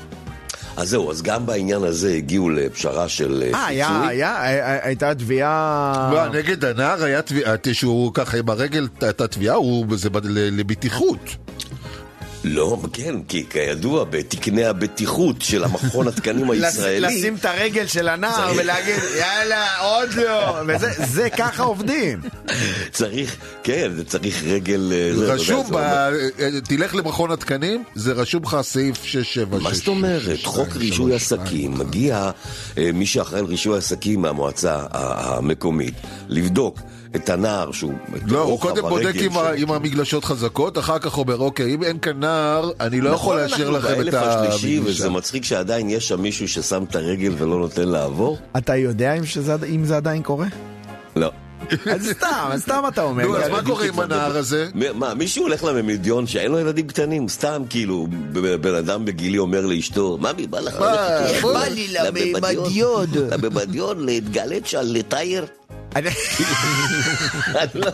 [SPEAKER 5] אז זהו, אז גם בעניין הזה הגיעו לפשרה של אה,
[SPEAKER 3] אה, היה,
[SPEAKER 5] פיצוי.
[SPEAKER 3] היה, אה, הייתה תביעה...
[SPEAKER 4] לא, נגד הנער היה תביעה, שהוא ככה עם הרגל, הייתה תביעה, זה לבטיחות.
[SPEAKER 5] לא, כן, כי כידוע, בתקני הבטיחות של המכון התקנים הישראלי,
[SPEAKER 3] לשים את הרגל של הנער ולהגיד, יאללה, עוד לא. וזה זה ככה עובדים.
[SPEAKER 5] צריך, כן, זה צריך רגל... אה,
[SPEAKER 4] רשום, אה, תלך למכון התקנים, זה רשום לך סעיף 676.
[SPEAKER 5] מה זאת אומרת? חוק רישוי עסקים, מגיע אה, מי שאחראי על רישוי עסקים מהמועצה ה- המקומית, לבדוק את הנער שהוא...
[SPEAKER 4] לא, הוא קודם בודק אם ה-. אם המגלשות חזקות, אחר כך אומר, אוקיי, אם אין כאן נער, אני לא יכול
[SPEAKER 5] נכון,
[SPEAKER 4] לאשר
[SPEAKER 5] אנחנו
[SPEAKER 4] לכם את
[SPEAKER 5] באלף השלישי,
[SPEAKER 4] המגלשה.
[SPEAKER 5] וזה מצחיק שעדיין יש שם מישהו ששם את הרגל ולא נותן לעבור?
[SPEAKER 3] אתה יודע אם שזה- אם זה עדיין קורה?
[SPEAKER 5] לא.
[SPEAKER 3] אז סתם, אז סתם אתה אומר.
[SPEAKER 4] נו, אז מה קורה עם הנער הזה?
[SPEAKER 5] מה, מישהו הולך למדיון שאין לו ילדים קטנים? סתם כאילו, בן אדם בגילי אומר לאשתו, ממי, בא לך
[SPEAKER 4] מה,
[SPEAKER 5] ללכת בא לי למדיון, למדיון, להתגלת שם, לטייר?
[SPEAKER 3] אני-
[SPEAKER 5] לא-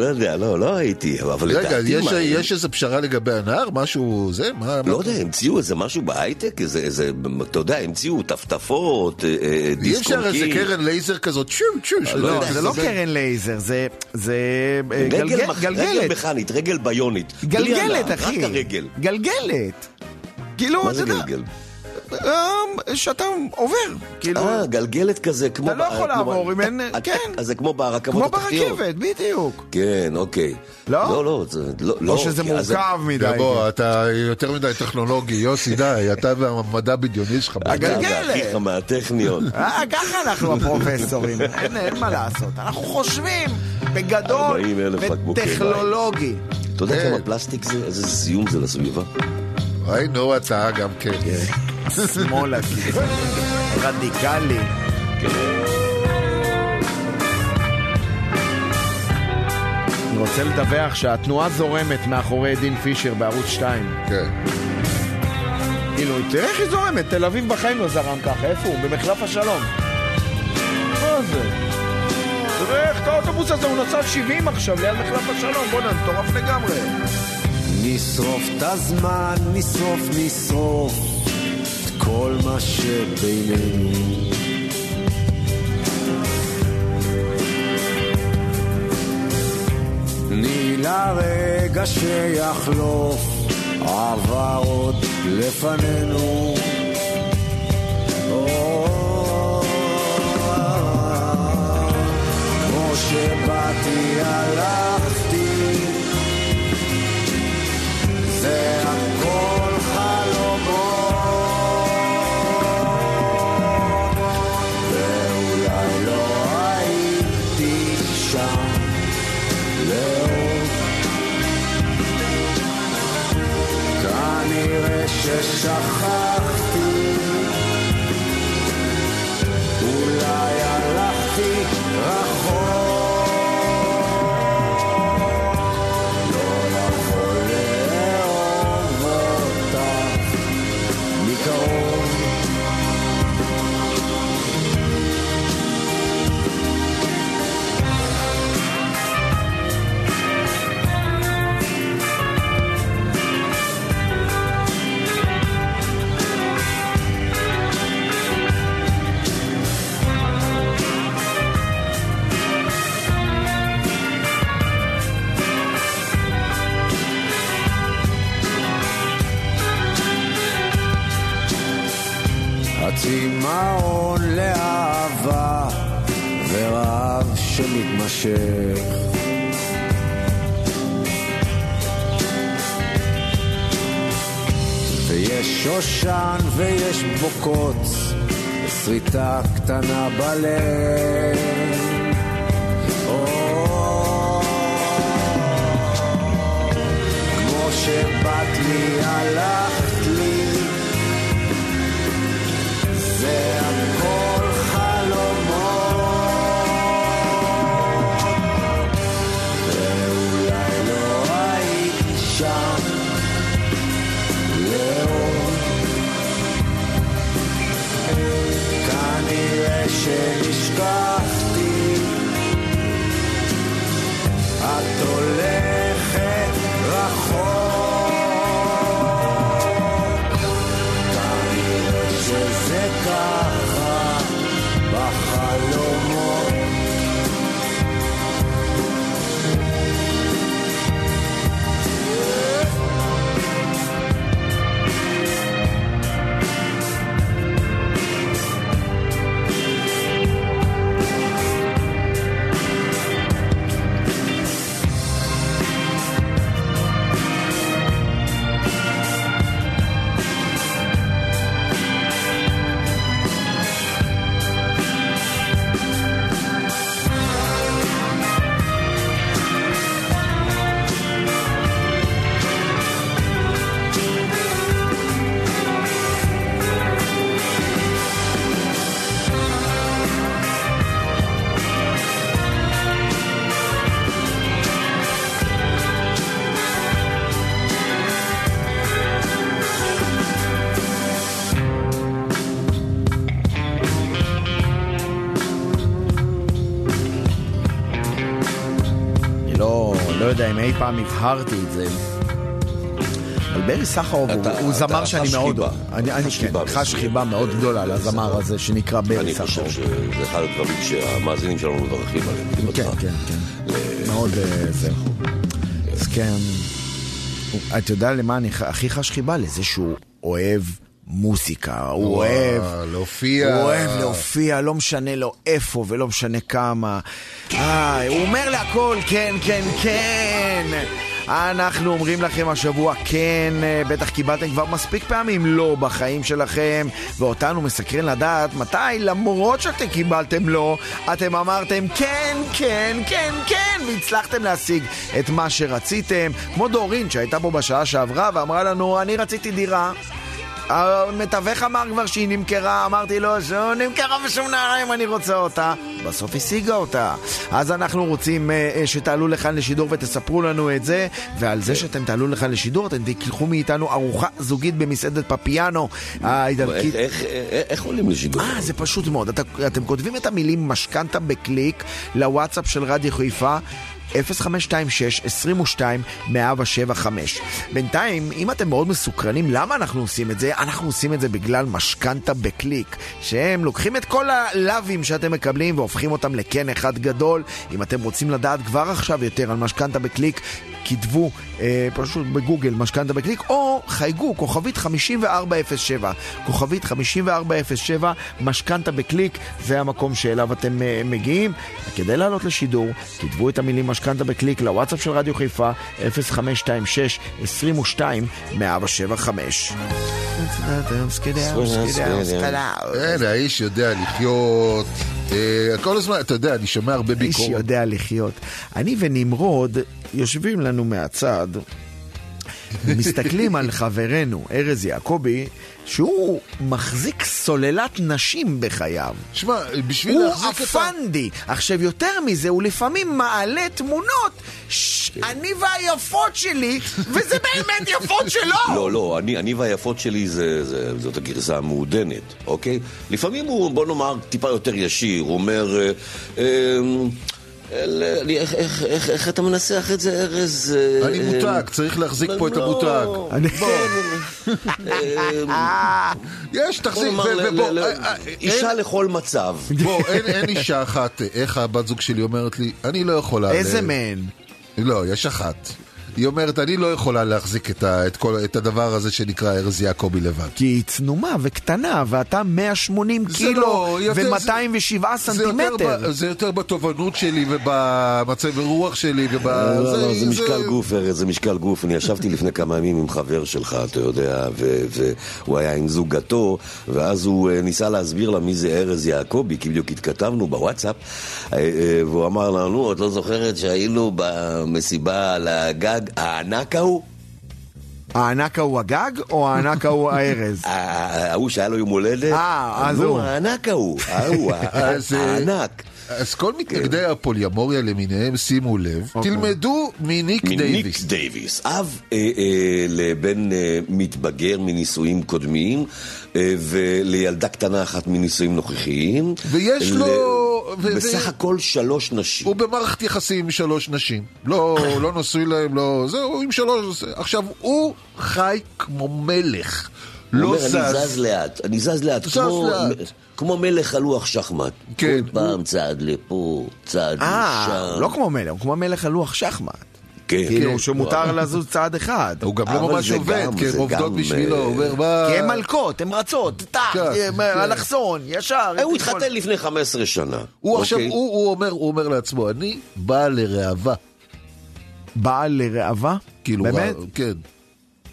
[SPEAKER 5] לא יודע, לא, לא הייתי, אבל
[SPEAKER 4] רגע,
[SPEAKER 5] לדעתי
[SPEAKER 4] יש-
[SPEAKER 5] מה,
[SPEAKER 4] יש איזה פשרה לגבי הנער? משהו זה? מה?
[SPEAKER 5] לא יודע, המציאו איזה משהו בהייטק, איזה, אתה יודע, המציאו טפטפות, אה, אה,
[SPEAKER 4] אי אפשר איזה. קרן לייזר כזאת, צ'ו צ'ו.
[SPEAKER 5] לא
[SPEAKER 3] לא, זה לא קרן לייזר, זה... זה אה,
[SPEAKER 5] רגל
[SPEAKER 3] גלגלת.
[SPEAKER 5] מכנית, רגל ביונית.
[SPEAKER 3] גלגלת, אחי.
[SPEAKER 5] רק הרגל.
[SPEAKER 3] גלגלת. כאילו,
[SPEAKER 5] מה
[SPEAKER 3] אתה
[SPEAKER 5] זה
[SPEAKER 3] יודע,
[SPEAKER 5] גלגל?
[SPEAKER 3] אה, שאתה עובר. כאילו,
[SPEAKER 5] אה, גלגלת כזה, כמו...
[SPEAKER 3] אתה לא יכול
[SPEAKER 5] כמו-
[SPEAKER 3] לעבור אם אין-
[SPEAKER 5] אתה-
[SPEAKER 3] כן.
[SPEAKER 5] אז זה כמו ברכבות
[SPEAKER 3] כמו
[SPEAKER 5] התחתיות.
[SPEAKER 3] ברכבת, בדיוק.
[SPEAKER 5] כן, אוקיי.
[SPEAKER 3] לא?
[SPEAKER 5] לא, לא, זה... לא,
[SPEAKER 3] או
[SPEAKER 5] לא,
[SPEAKER 3] שזה מורכב מדי.
[SPEAKER 4] בוא, אתה יותר מדי טכנולוגי, יוסי, די, אתה והמדע בדיוני שלך.
[SPEAKER 5] אתה
[SPEAKER 3] הגלגלת.
[SPEAKER 5] ואחיך מהטכניון.
[SPEAKER 3] אה, ככה אנחנו הפרופסורים, אין מה לעשות. אנחנו חושבים בגדול
[SPEAKER 5] 40,000 בקבוקי מים.
[SPEAKER 3] וטכנולוגי.
[SPEAKER 5] אתה יודע
[SPEAKER 4] כן.
[SPEAKER 5] כמה פלסטיק זה? איזה זיהום זה לסביבה?
[SPEAKER 4] היי, נו, אתה גם כן.
[SPEAKER 3] שמאלה, כאילו. רדיקלי. אני רוצה לדווח שהתנועה זורמת מאחורי דין פישר בערוץ 2.
[SPEAKER 4] כן.
[SPEAKER 3] כאילו, תראה איך היא זורמת, תל אביב בחיים לא זרם ככה, איפה הוא? במחלף השלום. מה זה? תראה איך את האוטובוס הזה, הוא נסע 70 עכשיו ליד מחלף השלום, בוא'נה, מטורף לגמרי.
[SPEAKER 15] נשרוף את הזמן, נשרוף, נשרוף את כל מה שבינינו. תני לרגע שיחלוף, עבר עוד לפנינו. כמו שבאתי הלכתי זה הכל חלומות ואולי לא הייתי שם. לעוד כנראה ששכחתי לא,
[SPEAKER 3] יודע אם אי פעם הבהרתי את זה. אבל ברי סחרוב הוא, זמר שאני מאוד. אוהב. אני,
[SPEAKER 5] חש
[SPEAKER 3] כן,
[SPEAKER 5] חיבה
[SPEAKER 3] מאוד גדולה לזמר הזה שנקרא ברי
[SPEAKER 5] אני חושב
[SPEAKER 3] סחרוב.
[SPEAKER 5] שזה אחד הדברים שהמאזינים שלנו מברכים עליהם.
[SPEAKER 3] כן,
[SPEAKER 5] בטוח.
[SPEAKER 3] כן, כן. מאוד אה, זה. אז כן, אתה יודע למה אני הכי חש חיבה? לזה שהוא אוהב מוזיקה, הוא
[SPEAKER 4] וואו,
[SPEAKER 3] אוהב...
[SPEAKER 4] להופיע.
[SPEAKER 3] הוא אוהב להופיע, לא משנה לו איפה ולא משנה כמה. איי, הוא אומר להכל כן, כן, כן. אנחנו אומרים לכם השבוע כן, אה, בטח קיבלתם כבר מספיק פעמים לא בחיים שלכם, ואותנו מסקרן לדעת מתי, למרות שאתם קיבלתם לא, אתם אמרתם כן, כן, כן, כן, והצלחתם להשיג את מה שרציתם. כמו דורין שהייתה פה בשעה שעברה ואמרה לנו, אני רציתי דירה. המתווך אמר כבר שהיא נמכרה, אמרתי לו זו נמכרה בשום נעליים, אני רוצה אותה. בסוף השיגה אותה. אז אנחנו רוצים אה, אה, שתעלו לכאן לשידור ותספרו לנו את זה, ועל זה שאתם תעלו לכאן לשידור, אתם תיקחו מאיתנו ארוחה זוגית במסעדת פפיאנו האיטלקית.
[SPEAKER 5] איך- איך- איך- איך עולים לשידור?
[SPEAKER 3] אה, זה פשוט מאוד. אתם כותבים את המילים משכנתה בקליק לוואטסאפ של רדיו חיפה. 0526-22-1075. בינתיים, אם אתם מאוד מסוקרנים, למה אנחנו עושים את זה? אנחנו עושים את זה בגלל משכנתה בקליק, שהם לוקחים את כל הלאווים שאתם מקבלים והופכים אותם לקן אחד גדול. אם אתם רוצים לדעת כבר עכשיו יותר על משכנתה בקליק, כתבו אה, פשוט בגוגל משכנתה בקליק, או חייגו, כוכבית 5407. כוכבית 5407, משכנתה בקליק, זה המקום שאליו אתם אה, מגיעים. כדי לעלות לשידור, כתבו את המילים משכנתה בקליק לוואטסאפ של רדיו חיפה, 0526 22 1075.
[SPEAKER 4] אין, האיש יודע לחיות. אה, כל הזמן, אתה יודע, אני שומע הרבה ביקורת.
[SPEAKER 3] יודע לחיות. אני ונמרוד יושבים לנו מהצד, מסתכלים על חברנו ארז יעקבי, שהוא מחזיק סוללת נשים בחייו.
[SPEAKER 4] שמע, בשביל
[SPEAKER 3] הוא
[SPEAKER 4] להחזיק את ה...
[SPEAKER 3] הפנדי. עכשיו, יותר מזה, הוא לפעמים מעלה תמונות, ש- אני והיפות שלי, וזה באמת יפות שלו!
[SPEAKER 5] לא, לא, אני, אני והיפות שלי זה, זה, זאת הגרסה המעודנת, אוקיי? לפעמים הוא, בוא נאמר, טיפה יותר ישיר, הוא אומר... אה, אה, איך- איך- איך איך אתה מנסח את זה, ארז? אה,
[SPEAKER 4] אני מותג, צריך להחזיק פה את
[SPEAKER 5] לא,
[SPEAKER 4] המותג.
[SPEAKER 3] אני-
[SPEAKER 5] אה,
[SPEAKER 4] יש, תחזיק,
[SPEAKER 5] אישה לכל מצב.
[SPEAKER 4] בוא, אין- אישה אחת, איך הבת זוג שלי אומרת לי, אני לא יכולה...
[SPEAKER 3] איזה מהן?
[SPEAKER 4] לא, יש אחת. היא אומרת, אני לא יכולה להחזיק את, ה, את, כל, את הדבר הזה שנקרא ארז יעקבי לבד.
[SPEAKER 3] כי היא צנומה וקטנה, ואתה 180
[SPEAKER 4] זה
[SPEAKER 3] קילו
[SPEAKER 4] לא, יותר-
[SPEAKER 3] ו-207
[SPEAKER 4] זה יותר
[SPEAKER 3] סנטימטר.
[SPEAKER 4] זה יותר בתובנות שלי ובמצב הרוח שלי וב...
[SPEAKER 5] לא, לא,
[SPEAKER 4] זה-
[SPEAKER 5] זה משקל גוף, ארז, זה משקל גוף. אני ישבתי לפני כמה ימים עם חבר שלך, אתה יודע, ו- והוא היה עם זוגתו, ואז הוא אה, ניסה להסביר לה מי זה ארז יעקבי, כי בדיוק התכתבנו בוואטסאפ, אה, אה, והוא אמר לנו, את לא זוכרת שהיינו במסיבה על הגג הענק ההוא?
[SPEAKER 3] הענק ההוא הגג, או הענק ההוא הארז?
[SPEAKER 5] ההוא שהיה לו יום הולדת?
[SPEAKER 3] אה, אז הוא.
[SPEAKER 5] הענק ההוא, ההוא,
[SPEAKER 4] אז, אה,
[SPEAKER 5] הענק.
[SPEAKER 4] אז כל מתנגדי הפוליאמוריה למיניהם, שימו לב, תלמדו מניק
[SPEAKER 5] מניק
[SPEAKER 4] דייוויס.
[SPEAKER 5] דייוויס, אב אה, אה, לבן מתבגר מנישואים קודמים ולילדה קטנה אחת מנישואים נוכחיים.
[SPEAKER 4] ויש
[SPEAKER 5] ל-
[SPEAKER 4] לו... ו-
[SPEAKER 5] בסך
[SPEAKER 4] ו-
[SPEAKER 5] הכל שלוש נשים.
[SPEAKER 4] הוא במערכת יחסים עם שלוש נשים. לא, לא נשוי להם, לא... זהו, עם שלוש... עכשיו, הוא חי כמו מלך.
[SPEAKER 5] הוא
[SPEAKER 4] לא
[SPEAKER 5] אומר,
[SPEAKER 4] זז.
[SPEAKER 5] אני זז לאט, אני זז לאט,
[SPEAKER 4] זז
[SPEAKER 5] כמו-
[SPEAKER 4] לאט.
[SPEAKER 5] כמו מלך על לוח שחמט.
[SPEAKER 4] כן,
[SPEAKER 5] כל פעם צעד לפה, צעד
[SPEAKER 3] אה,
[SPEAKER 5] לשם.
[SPEAKER 3] לא כמו מלך, הוא כמו מלך על לוח שחמט.
[SPEAKER 5] כן.
[SPEAKER 3] כאילו
[SPEAKER 5] כן.
[SPEAKER 3] שמותר לזוז צעד אחד.
[SPEAKER 4] הוא גם לא ממש עובד, כי הן עובדות בשבילו,
[SPEAKER 5] אה,
[SPEAKER 4] הוא אומר, מה...
[SPEAKER 3] כי הן מלכות, הן רצות, טאק,
[SPEAKER 4] כן,
[SPEAKER 3] אה,
[SPEAKER 4] כן.
[SPEAKER 3] אלכסון, ישר.
[SPEAKER 5] אה, הוא התחתן לפני 15 שנה.
[SPEAKER 4] הוא עכשיו,
[SPEAKER 5] אוקיי?
[SPEAKER 4] הוא, אומר, הוא אומר לעצמו, אני בא לראווה.
[SPEAKER 3] בעל לראווה?
[SPEAKER 4] כאילו,
[SPEAKER 3] באמת?
[SPEAKER 4] רע- כן.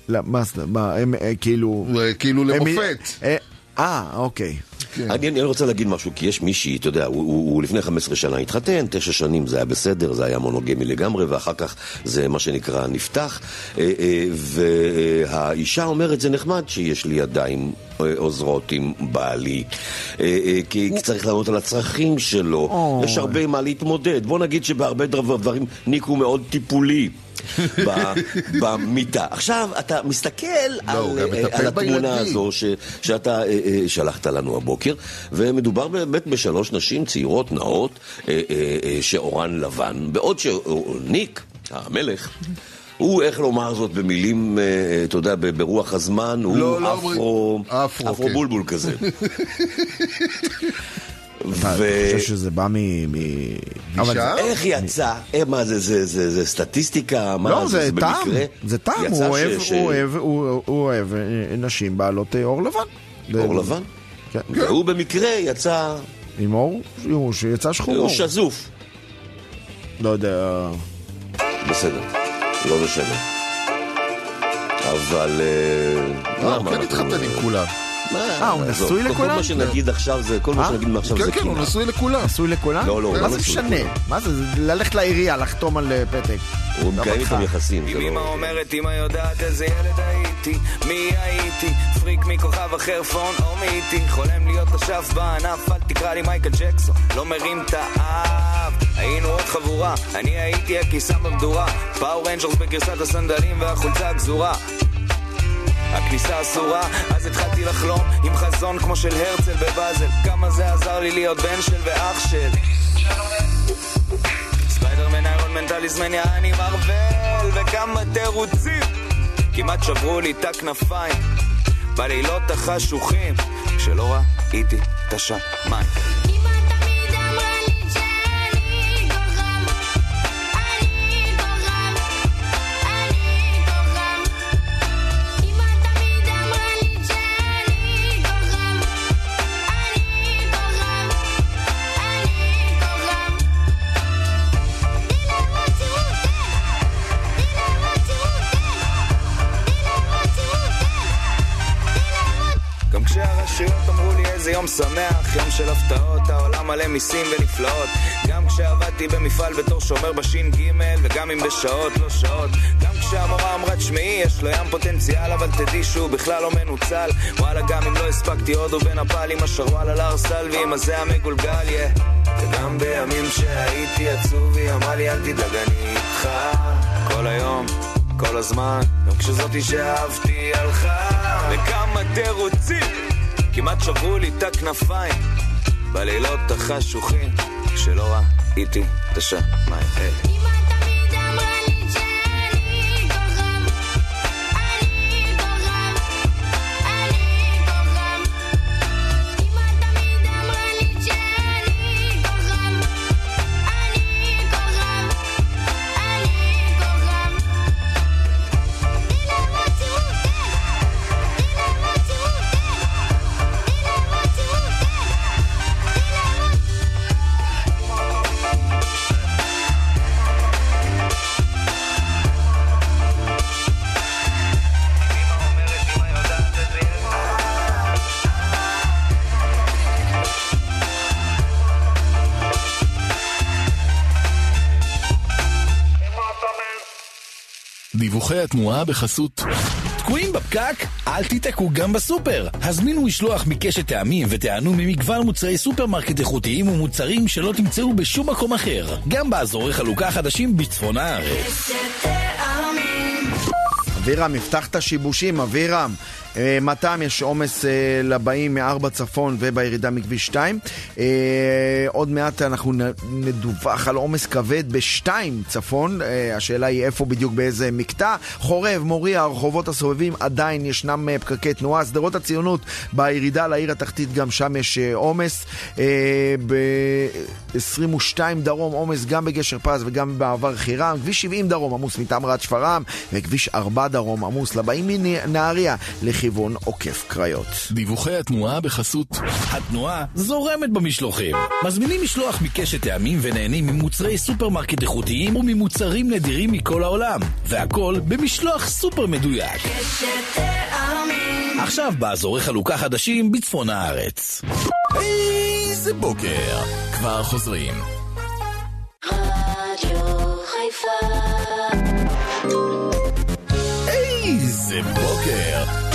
[SPEAKER 3] לא, מה מה, הם אה, כאילו...
[SPEAKER 4] אה, כאילו למופת.
[SPEAKER 3] אה, אה, אוקיי.
[SPEAKER 4] כן.
[SPEAKER 5] אני, אני רוצה להגיד משהו, כי יש מישהי, אתה יודע, הוא, הוא, הוא לפני 15 שנה התחתן, תשע שנים זה היה בסדר, זה היה מונוגמי לגמרי, ואחר כך זה מה שנקרא נפתח, אה, אה, והאישה אומרת, זה נחמד שיש לי ידיים עוזרות עם בעלי, אה, אה, כי צריך לענות על הצרכים שלו,
[SPEAKER 3] אוי.
[SPEAKER 5] יש הרבה מה להתמודד, בוא נגיד שבהרבה דבר- דברים ניק הוא מאוד טיפולי. במיטה. עכשיו, אתה מסתכל
[SPEAKER 4] לא,
[SPEAKER 5] על, על התמונה. הזו ש, שאתה אה, אה, שלחת לנו הבוקר, ומדובר באמת בשלוש נשים צעירות, נאות, אה, אה, אה, שאורן לבן, בעוד שניק, המלך, הוא, איך לומר זאת במילים, אה, אתה יודע, ברוח הזמן, הוא
[SPEAKER 4] לא, לא
[SPEAKER 5] אפרו,
[SPEAKER 4] אפרו,
[SPEAKER 5] אפרו
[SPEAKER 4] כן.
[SPEAKER 5] בולבול כזה.
[SPEAKER 3] אתה חושב שזה בא מ... מ- אבל
[SPEAKER 4] אישה?
[SPEAKER 5] איך יצא? אה, מה זה, זה, זה, זה סטטיסטיקה?
[SPEAKER 3] לא, זה טעם? זה טעם, הוא אוהב- אה, נשים בעלות עור לבן.
[SPEAKER 5] אור לבן?
[SPEAKER 3] כן.
[SPEAKER 5] והוא במקרה יצא,
[SPEAKER 3] עם עור, הוא שיצא שחור.
[SPEAKER 5] הוא. שזוף.
[SPEAKER 3] לא יודע.
[SPEAKER 5] בסדר, לא משנה. אבל... אה,
[SPEAKER 4] אה,
[SPEAKER 5] למה
[SPEAKER 4] הוא כן
[SPEAKER 5] אנחנו-
[SPEAKER 4] התחתן עם כולם.
[SPEAKER 5] מה,
[SPEAKER 3] אה, הוא נשוי לכולם?
[SPEAKER 5] כל מה שנגיד עכשיו זה, כל מה
[SPEAKER 3] אה?
[SPEAKER 5] שנגיד מעכשיו
[SPEAKER 4] כן,
[SPEAKER 5] זה
[SPEAKER 4] כן, הוא
[SPEAKER 5] קינה.
[SPEAKER 4] נשוי לכולם.
[SPEAKER 3] נשוי לכולם?
[SPEAKER 5] לא, לא, הוא
[SPEAKER 3] מה
[SPEAKER 5] לא
[SPEAKER 3] זה
[SPEAKER 5] נשוי
[SPEAKER 3] משנה?
[SPEAKER 5] לכולם.
[SPEAKER 3] מה זה? זה ללכת לעירייה, לחתום על אה, פתק.
[SPEAKER 5] הוא מקיים. איתם יחסים. זה
[SPEAKER 10] אם אמא
[SPEAKER 5] לא-
[SPEAKER 10] אומרת, אמא יודעת איזה ילד הייתי, מי הייתי? פריק מכוכב אחר פון או מאיתי, חולם להיות אשף בענף, אל תקרא לי מייקל ג'קסון, לא מרים את האף. היינו עוד חבורה, אני הייתי הקיסם במדורה, Power Rangers בגרסת הסנדלים והחולצה הגזורה. הכניסה אסורה, אז התחלתי לחלום עם חזון כמו של הרצל בבאזל כמה זה עזר לי להיות בן של ואח של מין טליסמן יעני מרוויל וכמה תירוצים. כמעט שברו לי את הכנפיים. בלילות החשוכים כשלא ראיתי את השמיים יום שמח, יום של הפתעות, העולם מלא מיסים ונפלאות. גם כשעבדתי במפעל בתור שומר בש"ג, וגם אם בשעות לא שעות. גם כשהמורה אמרה תשמעי, יש לו ים פוטנציאל, אבל תדעי שהוא בכלל לא מנוצל. וואלה, גם אם לא הספקתי הודו ונפאל עם השרוואל על הר סל ועם הזה המגולגל, יא. וגם בימים שהייתי עצוב, היא אמרה לי אל תדאג, אני איתך. כל היום, כל הזמן, גם כשזאתי שאהבתי הלכה. וכמה תירוצים, כמעט שברו לי את הכנפיים. בלילות החשוכים, כשלא ראיתי את השמיים. היי.
[SPEAKER 2] דיווחי התנועה בחסות תקועים בפקק? אל תיתקעו גם בסופר. הזמינו משלוח מקשת טעמים ותיהנו ממגוון מוצרי סופרמרקט איכותיים ומוצרים שלא תמצאו בשום מקום אחר. גם באזורי חלוקה חדשים בצפון הארץ.
[SPEAKER 3] אבירם, יפתח את השיבושים, אבירם. אה, ממת"ם יש עומס אה, לבאים מארבע צפון ובירידה מכביש 2. אה, עוד מעט אנחנו נדווח על עומס כבד בשתיים צפון. השאלה היא איפה בדיוק, באיזה מקטע. חורב, מוריה, הרחובות הסובבים, עדיין ישנם פקקי תנועה. שדרות הציונות בירידה לעיר התחתית, גם שם יש עומס. ב-22 דרום עומס גם בגשר פז וגם במעבר חירם. כביש 70 דרום עמוס מתמרת שפרעם, וכביש 4 דרום עמוס לבאים מנהריה לכיוון עוקף קריות.
[SPEAKER 2] דיווחי התנועה בחסות התנועה זורמת במשלוחים. מזמינים משלוח מקשת טעמים ונהנים ממוצרי סופרמרקט איכותיים וממוצרים נדירים מכל העולם. והכל במשלוח סופר מדויק. עכשיו באזורי חלוקה חדשים בצפון הארץ. איזה בוקר! כבר חוזרים. איזה בוקר!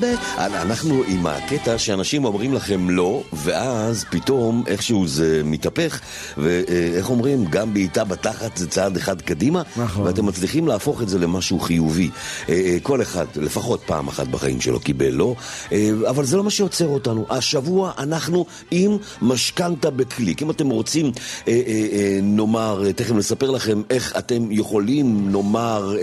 [SPEAKER 5] ב... אנחנו עם הקטע שאנשים אומרים לכם לא, ואז פתאום איכשהו זה מתהפך, ואיך אומרים, גם בעיטה בתחת זה צעד אחד קדימה,
[SPEAKER 3] נכון.
[SPEAKER 5] ואתם מצליחים להפוך את זה למשהו חיובי. אה, אה, כל אחד, לפחות פעם אחת בחיים שלו קיבל לא, אה, אבל זה לא מה שעוצר אותנו. השבוע אנחנו עם משכנתה בקליק. אם אתם רוצים, נאמר, תכף נספר לכם איך אתם יכולים, נאמר,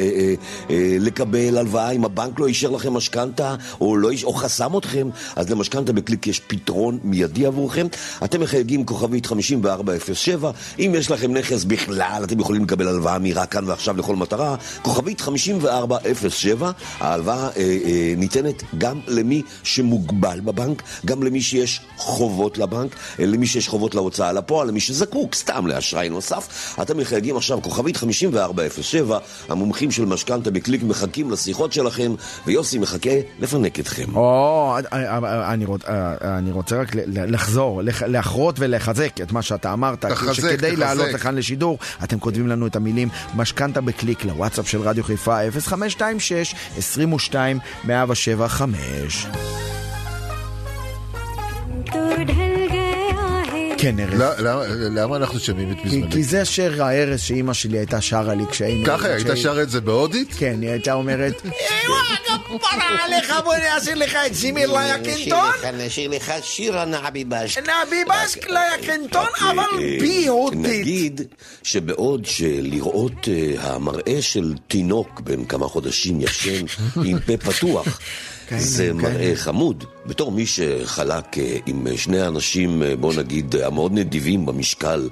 [SPEAKER 5] לקבל הלוואה אם הבנק לא אישר לכם משכנתה, או, לא, או חסם אתכם, אז למשכנתה בקליק יש פתרון מיידי עבורכם. אתם מחייגים כוכבית 5407, אם יש לכם נכס בכלל, אתם יכולים לקבל הלוואה מהירה כאן ועכשיו לכל מטרה. כוכבית 5407, ההלוואה אה, אה, ניתנת גם למי שמוגבל בבנק, גם למי שיש חובות לבנק, אה, למי שיש חובות להוצאה לפועל, למי שזקוק סתם לאשראי נוסף. אתם מחייגים עכשיו כוכבית 5407, המומחים של משכנתה בקליק מחכים לשיחות שלכם, ויוסי מחכה לפנק אתכם.
[SPEAKER 3] או, אני רוצ- אני רוצה רק לחזור, לח- לחרות ולחזק את מה שאתה אמרת.
[SPEAKER 4] תחזק,
[SPEAKER 3] שכדי
[SPEAKER 4] תחזק.
[SPEAKER 3] לעלות לכאן לשידור, אתם כותבים לנו את המילים משכנתה בקליק לוואטסאפ של רדיו חיפה 0526 22 107 5 כן, ארז.
[SPEAKER 4] לא- למה- למה אנחנו שומעים את בזמני?
[SPEAKER 3] כי זה שיר הארז שאימא שלי הייתה שרה לי כשהיינו...
[SPEAKER 4] ככה היא הייתה שרה את זה בהודית?
[SPEAKER 3] כן, היא הייתה אומרת, פרה עליך, בוא נעשה לך את זימיר ליקינטון.
[SPEAKER 16] נשאיר לך שיר הנעבי בשק.
[SPEAKER 3] נעבי בשק ליקינטון, אבל
[SPEAKER 5] אה,
[SPEAKER 3] ביהודית.
[SPEAKER 5] נגיד שבעוד שלראות אה, המראה של תינוק בן כמה חודשים ישן עם פה פתוח, זה מראה חמוד. בתור מי שחלק אה, עם שני האנשים, אה, בוא נגיד, אה, המאוד נדיבים במשקל,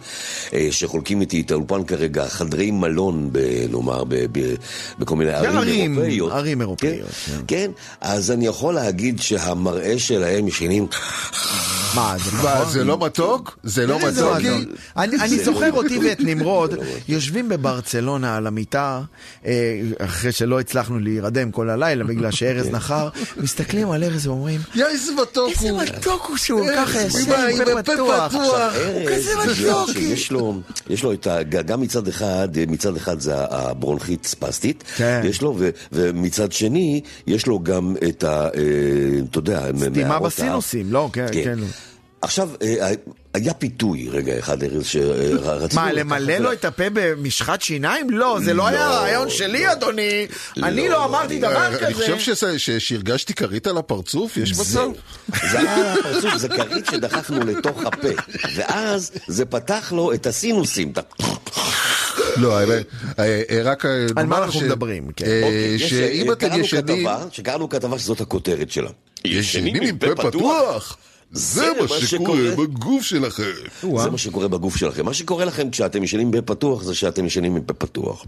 [SPEAKER 5] אה, שחולקים איתי את האולפן כרגע, חדרי מלון, ב- נאמר, ב- ב- בכל מיני ערים
[SPEAKER 3] ערים,
[SPEAKER 5] אירופאיות.
[SPEAKER 3] ערים אירופאיות.
[SPEAKER 5] כן, כן, אז אני יכול להגיד שהמראה שלהם ישנים...
[SPEAKER 3] מה, זה
[SPEAKER 4] מה,
[SPEAKER 3] נכון?
[SPEAKER 4] זה לא מתוק? זה לא?
[SPEAKER 3] מתוק. אני אני
[SPEAKER 5] זה
[SPEAKER 3] זוכר
[SPEAKER 5] לא-
[SPEAKER 3] אותי ואת נמרוד יושבים בברצלונה על המיטה, אה, אחרי שלא הצלחנו להירדם כל הלילה בגלל שארז נחר, מסתכלים על ארז ואומרים,
[SPEAKER 4] יא, איזה מתוק
[SPEAKER 3] איזה
[SPEAKER 4] הוא.
[SPEAKER 3] מתוק הוא שהוא
[SPEAKER 4] איזה
[SPEAKER 3] ככה ישן
[SPEAKER 4] אימא,
[SPEAKER 3] עם פה פתוח. כזה מתוק.
[SPEAKER 5] שיש לו, יש לו את ה... גם מצד אחד, מצד אחד זה הברונכית ספסטית,
[SPEAKER 3] כן.
[SPEAKER 5] יש לו, ו, ומצד שני, יש לו גם את ה... אה, אתה יודע,
[SPEAKER 3] סתימה בסינוסים, לא, כן,
[SPEAKER 5] כן.
[SPEAKER 3] כן.
[SPEAKER 5] עכשיו, אה, היה פיתוי רגע אחד, ארז, שרצינו...
[SPEAKER 3] מה, למלא לו את הפה במשחת שיניים? לא, זה לא היה
[SPEAKER 5] לא.
[SPEAKER 3] רעיון שלי, אדוני. אני
[SPEAKER 5] לא,
[SPEAKER 3] לא אמרתי דבר
[SPEAKER 4] אה, אני
[SPEAKER 3] כזה.
[SPEAKER 4] חושב שזה- ש- שהרגשתי כרית על הפרצוף, יש מצב?
[SPEAKER 5] זה היה הפרצוף, זה כרית שדחפנו לתוך הפה, ואז זה פתח לו את הסינוסים.
[SPEAKER 4] לא, אה, אה, רק אה,
[SPEAKER 3] על מה אנחנו מדברים, כן.
[SPEAKER 4] אה,
[SPEAKER 5] אוקיי, יש,
[SPEAKER 4] שאם
[SPEAKER 5] אה,
[SPEAKER 4] אתם
[SPEAKER 5] קראנו
[SPEAKER 4] ישנים...
[SPEAKER 5] כתבה, שקראנו כתבה שזאת הכותרת שלה.
[SPEAKER 4] ישנים עם פה פתוח? זה מה שקורה בגוף שלכם.
[SPEAKER 5] זה מה שקורה בגוף שלכם. מה שקורה לכם כשאתם ישנים בפה פתוח זה שאתם ישנים עם פה פתוח.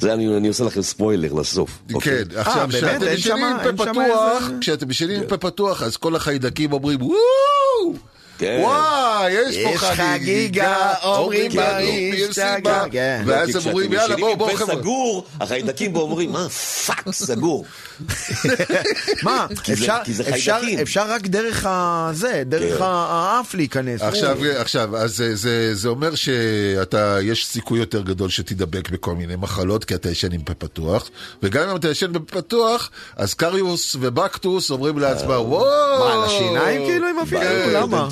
[SPEAKER 5] זה אני, אני עושה לכם ספוילר לסוף. אוקיי?
[SPEAKER 4] כן, עכשיו,
[SPEAKER 3] באמת?
[SPEAKER 4] כשאתם ישנים
[SPEAKER 3] שמה-
[SPEAKER 4] עם
[SPEAKER 3] אין
[SPEAKER 4] פה
[SPEAKER 3] שמה
[SPEAKER 4] פתוח,
[SPEAKER 3] איזה-
[SPEAKER 4] כשאתם ישנים עם פה פתוח, אז כל החיידקים אומרים וואו!
[SPEAKER 5] כן.
[SPEAKER 4] וואי, יש פה
[SPEAKER 3] יש
[SPEAKER 4] חגיגה,
[SPEAKER 3] חגיגה, אומרים
[SPEAKER 4] אומרים לנו,
[SPEAKER 3] בריא,
[SPEAKER 4] יש
[SPEAKER 3] השתגע.
[SPEAKER 4] סיבה.
[SPEAKER 3] כן.
[SPEAKER 4] ואז הם אומרים, יאללה, בואו, בואו,
[SPEAKER 5] ישנים
[SPEAKER 4] חבר'ה.
[SPEAKER 5] סגור, החיידקים בו אומרים, מה, fuck, סגור.
[SPEAKER 3] מה,
[SPEAKER 5] כי זה-
[SPEAKER 3] אפשר-
[SPEAKER 5] כי זה
[SPEAKER 3] אפשר-. אפשר רק דרך הזה, דרך
[SPEAKER 5] כן.
[SPEAKER 3] האף להיכנס.
[SPEAKER 4] עכשיו, עכשיו, אז זה, זה, זה אומר שאתה, יש סיכוי יותר גדול שתידבק בכל מיני מחלות, כי אתה ישן עם פה פתוח, וגם אם אתה ישן בפה פתוח, אז קריוס ובקטוס אומרים לעצמם, וואו!
[SPEAKER 3] מה, על השיניים כאילו הם אפילו? למה?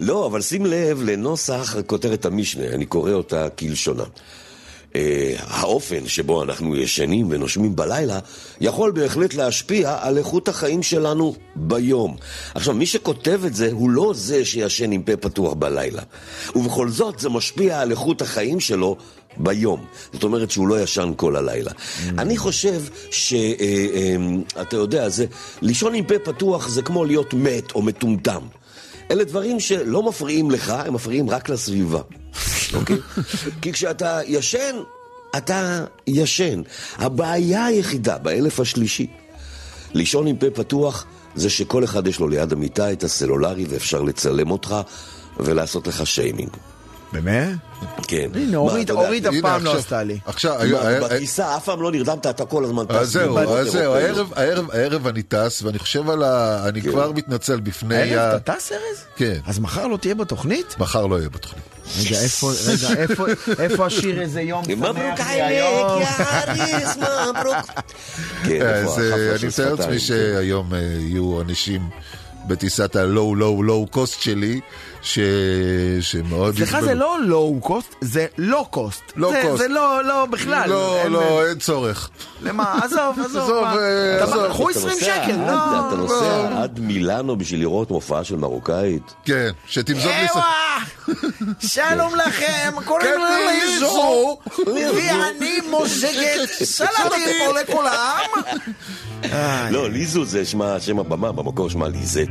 [SPEAKER 5] לא, אבל שים לב לנוסח כותרת המשנה, אני קורא אותה כלשונה. אה, האופן שבו אנחנו ישנים ונושמים בלילה יכול בהחלט להשפיע על איכות החיים שלנו ביום. עכשיו, מי שכותב את זה הוא לא זה שישן עם פה פתוח בלילה. ובכל זאת זה משפיע על איכות החיים שלו ביום. זאת אומרת שהוא לא ישן כל הלילה. אני חושב שאתה יודע, זה, לישון עם פה פתוח זה כמו להיות מת או מטומטם. אלה דברים שלא מפריעים לך, הם מפריעים רק לסביבה. אוקיי? כי כשאתה ישן, אתה ישן. הבעיה היחידה באלף השלישי, לישון עם פה פתוח, זה שכל אחד יש לו ליד המיטה את הסלולרי ואפשר לצלם אותך ולעשות לך שיימינג.
[SPEAKER 3] באמת?
[SPEAKER 5] כן.
[SPEAKER 3] הנה, אורית אורית אף פעם לא עשתה לי.
[SPEAKER 4] עכשיו,
[SPEAKER 5] בטיסה אף פעם לא נרדמת, אתה כל הזמן טס.
[SPEAKER 4] אז זהו, אז זהו. הערב, אני טס, ואני חושב על ה... אני כבר מתנצל בפני ה...
[SPEAKER 3] הערב אתה טס ארז?
[SPEAKER 4] כן.
[SPEAKER 3] אז מחר לא תהיה בתוכנית?
[SPEAKER 4] מחר לא יהיה בתוכנית.
[SPEAKER 3] רגע, איפה, רגע, איפה, איפה השיר איזה יום שמח
[SPEAKER 5] מברוק
[SPEAKER 3] לי
[SPEAKER 5] עליק,
[SPEAKER 3] היום?
[SPEAKER 5] יא אריס, מברוק. כן,
[SPEAKER 4] אז אה, אני מתאר לעצמי
[SPEAKER 5] שפתיים,
[SPEAKER 4] שהיום אה, יהיו אנשים בטיסת הלואו לואו לואו קוסט שלי, ש- שמאוד...
[SPEAKER 3] סליחה. זה לא לואו קוסט, זה לא קוסט.
[SPEAKER 4] לא
[SPEAKER 3] זה-
[SPEAKER 4] קוסט.
[SPEAKER 3] זה לא, לא, בכלל.
[SPEAKER 4] לא,
[SPEAKER 3] אין-
[SPEAKER 4] לא, אין צורך.
[SPEAKER 3] למה? עזוב, עזוב.
[SPEAKER 4] עזוב? אה.
[SPEAKER 3] קחו
[SPEAKER 5] אתה
[SPEAKER 3] 20
[SPEAKER 5] נוסע
[SPEAKER 3] שקל, לא.
[SPEAKER 5] אתה נוסע עד מילאנו בשביל לראות מופעה של מרוקאית?
[SPEAKER 4] כן, שתמזוג לי...
[SPEAKER 3] שלום לכם, קוראים
[SPEAKER 4] כן,
[SPEAKER 3] לי ליזו,
[SPEAKER 4] ליזו.
[SPEAKER 3] ואני מוזגת סלטים פה לכולם.
[SPEAKER 5] לא, ליזו זה שמה- שם הבמה, במקור שמה ליזט.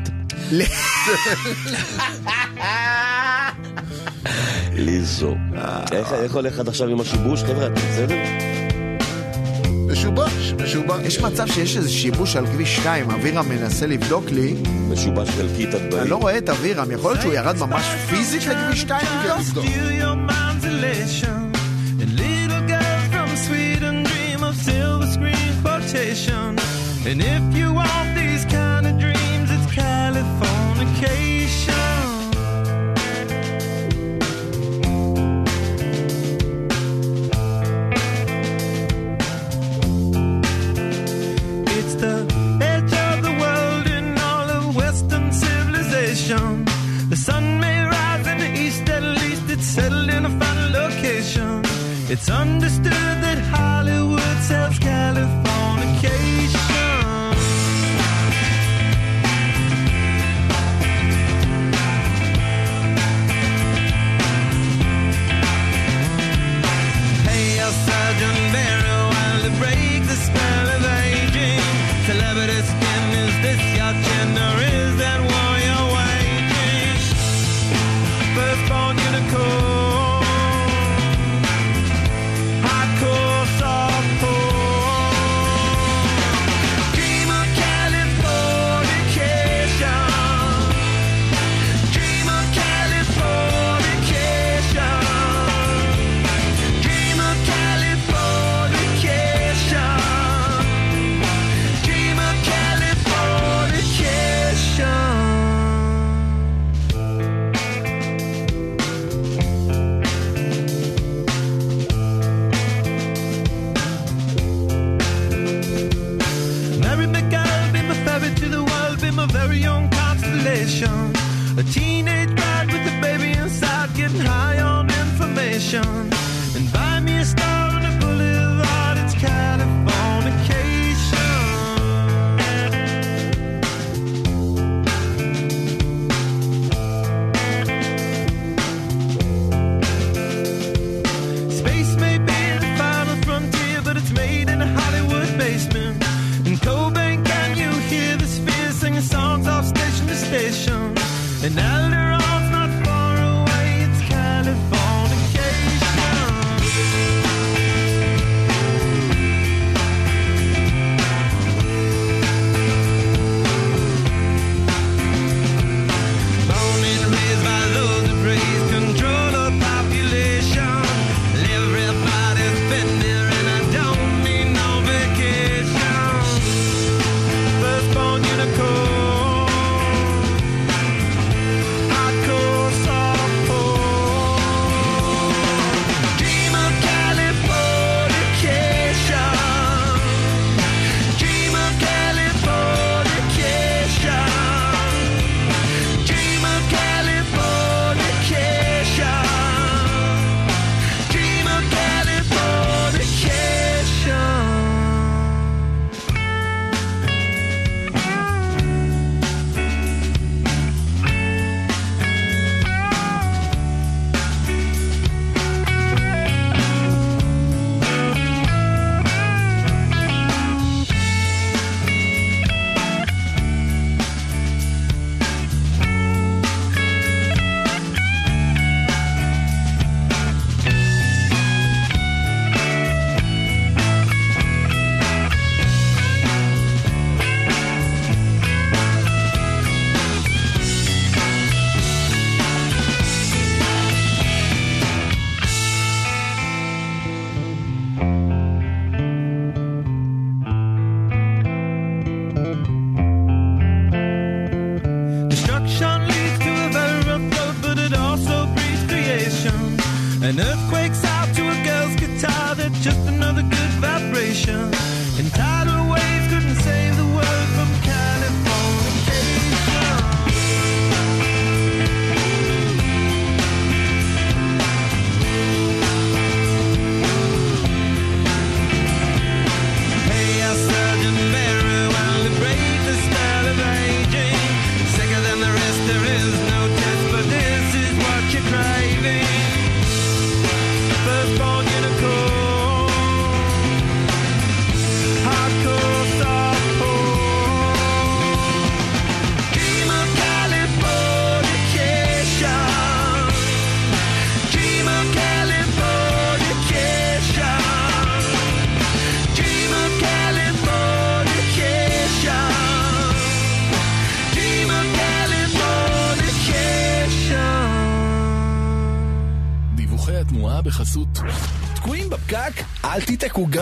[SPEAKER 5] ליזו. איך איך הולך עד עכשיו עם השיבוש, חבר'ה? בסדר?
[SPEAKER 4] משובש, משובש.
[SPEAKER 3] יש מצב שיש איזה שיבוש על כביש 2, אבירם מנסה לבדוק לי.
[SPEAKER 5] משובש חלקית עד
[SPEAKER 3] אני
[SPEAKER 5] בעיר.
[SPEAKER 3] לא רואה את אבירם, יכול להיות שהוא ירד ממש פיזית לכביש 2?
[SPEAKER 15] Steal your mind's elation. And little It's understood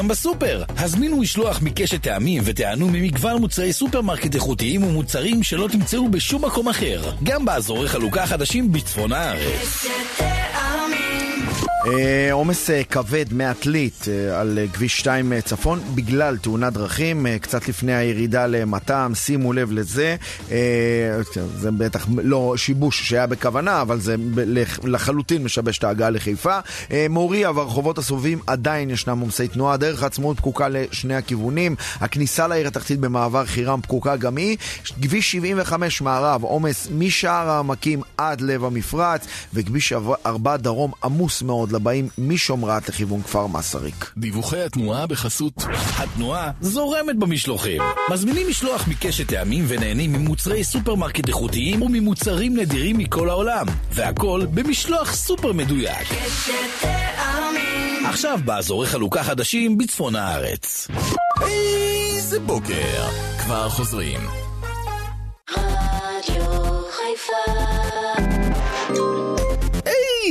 [SPEAKER 2] גם בסופר. הזמינו משלוח מקשת טעמים ותיהנו ממגוון מוצרי סופרמרקט איכותיים ומוצרים שלא תמצאו בשום מקום אחר. גם באזורי חלוקה חדשים בצפון הארץ.
[SPEAKER 3] אה, עומס אה, כבד מעתלית אה, על כביש 2 אה, צפון בגלל תאונת דרכים, קצת לפני הירידה למת"ם, שימו לב לזה. זה בטח לא שיבוש שהיה בכוונה, אבל זה לחלוטין משבש את ההגעה לחיפה. מוריה והרחובות הסובבים עדיין ישנם עומסי תנועה, דרך העצמאות פקוקה לשני הכיוונים. הכניסה לעיר התחתית במעבר חירם פקוקה גם היא. כביש 75 מערב, עומס משער העמקים עד לב המפרץ, וכביש 4 דרום עמוס מאוד לבאים משמרת לכיוון כפר מסריק.
[SPEAKER 2] דיווחי התנועה בחסות. התנועה זורמת במשלוחים. מזמינים משלוח מקשת טעמים ונהנים ממוצרי סופרמרקט איכותיים וממוצרים נדירים מכל העולם. והכל במשלוח סופר מדויק. עכשיו באזורי חלוקה חדשים בצפון הארץ. איזה בוקר! כבר חוזרים.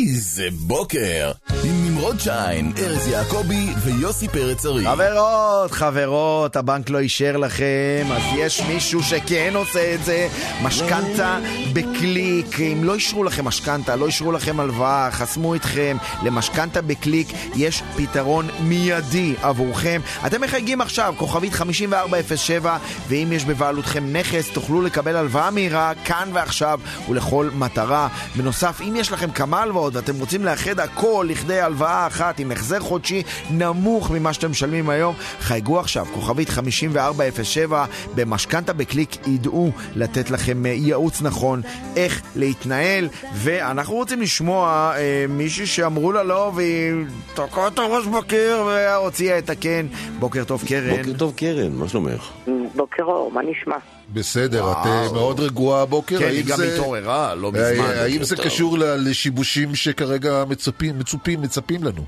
[SPEAKER 2] איזה בוקר! עם נמרוד שיין, ארז יעקבי ויוסי פרץ ארי.
[SPEAKER 3] חברות, חברות, הבנק לא אישר לכם, אז יש מישהו שכן עושה את זה. משכנתה בקליק. אם לא אישרו לכם משכנתה, לא אישרו לכם הלוואה, חסמו אתכם, למשכנתה בקליק יש פתרון מיידי עבורכם. אתם מחייגים עכשיו, כוכבית 5407, ואם יש בבעלותכם נכס, תוכלו לקבל הלוואה מהירה, כאן ועכשיו, ולכל מטרה. בנוסף, אם יש לכם כמה הלוואות ואתם רוצים לאחד הכל לכדי הלוואה אחת עם החזר חודשי נמוך ממה שאתם משלמים היום, חייגו עכשיו, כוכבית 5407, במשכנתה בקליק ידעו לתת לכם אה, ייעוץ נכון איך להתנהל, ואנחנו רוצים לשמוע אה, מישהי שאמרו לה לא והיא תקעה את הראש בקיר והוציאה את הקן. בוקר טוב קרן.
[SPEAKER 5] בוקר טוב קרן, מה שלומך?
[SPEAKER 17] בוקר אור, מה נשמע?
[SPEAKER 4] בסדר, את אה, מאוד רגועה הבוקר.
[SPEAKER 3] כן,
[SPEAKER 4] האם
[SPEAKER 3] היא גם
[SPEAKER 4] זה-
[SPEAKER 3] התעוררה לא
[SPEAKER 4] אה,
[SPEAKER 3] מזמן.
[SPEAKER 4] האם
[SPEAKER 3] בוקר
[SPEAKER 4] זה. קשור ל- לשיבושים שכרגע מצפים, מצופים, מצפים לנו?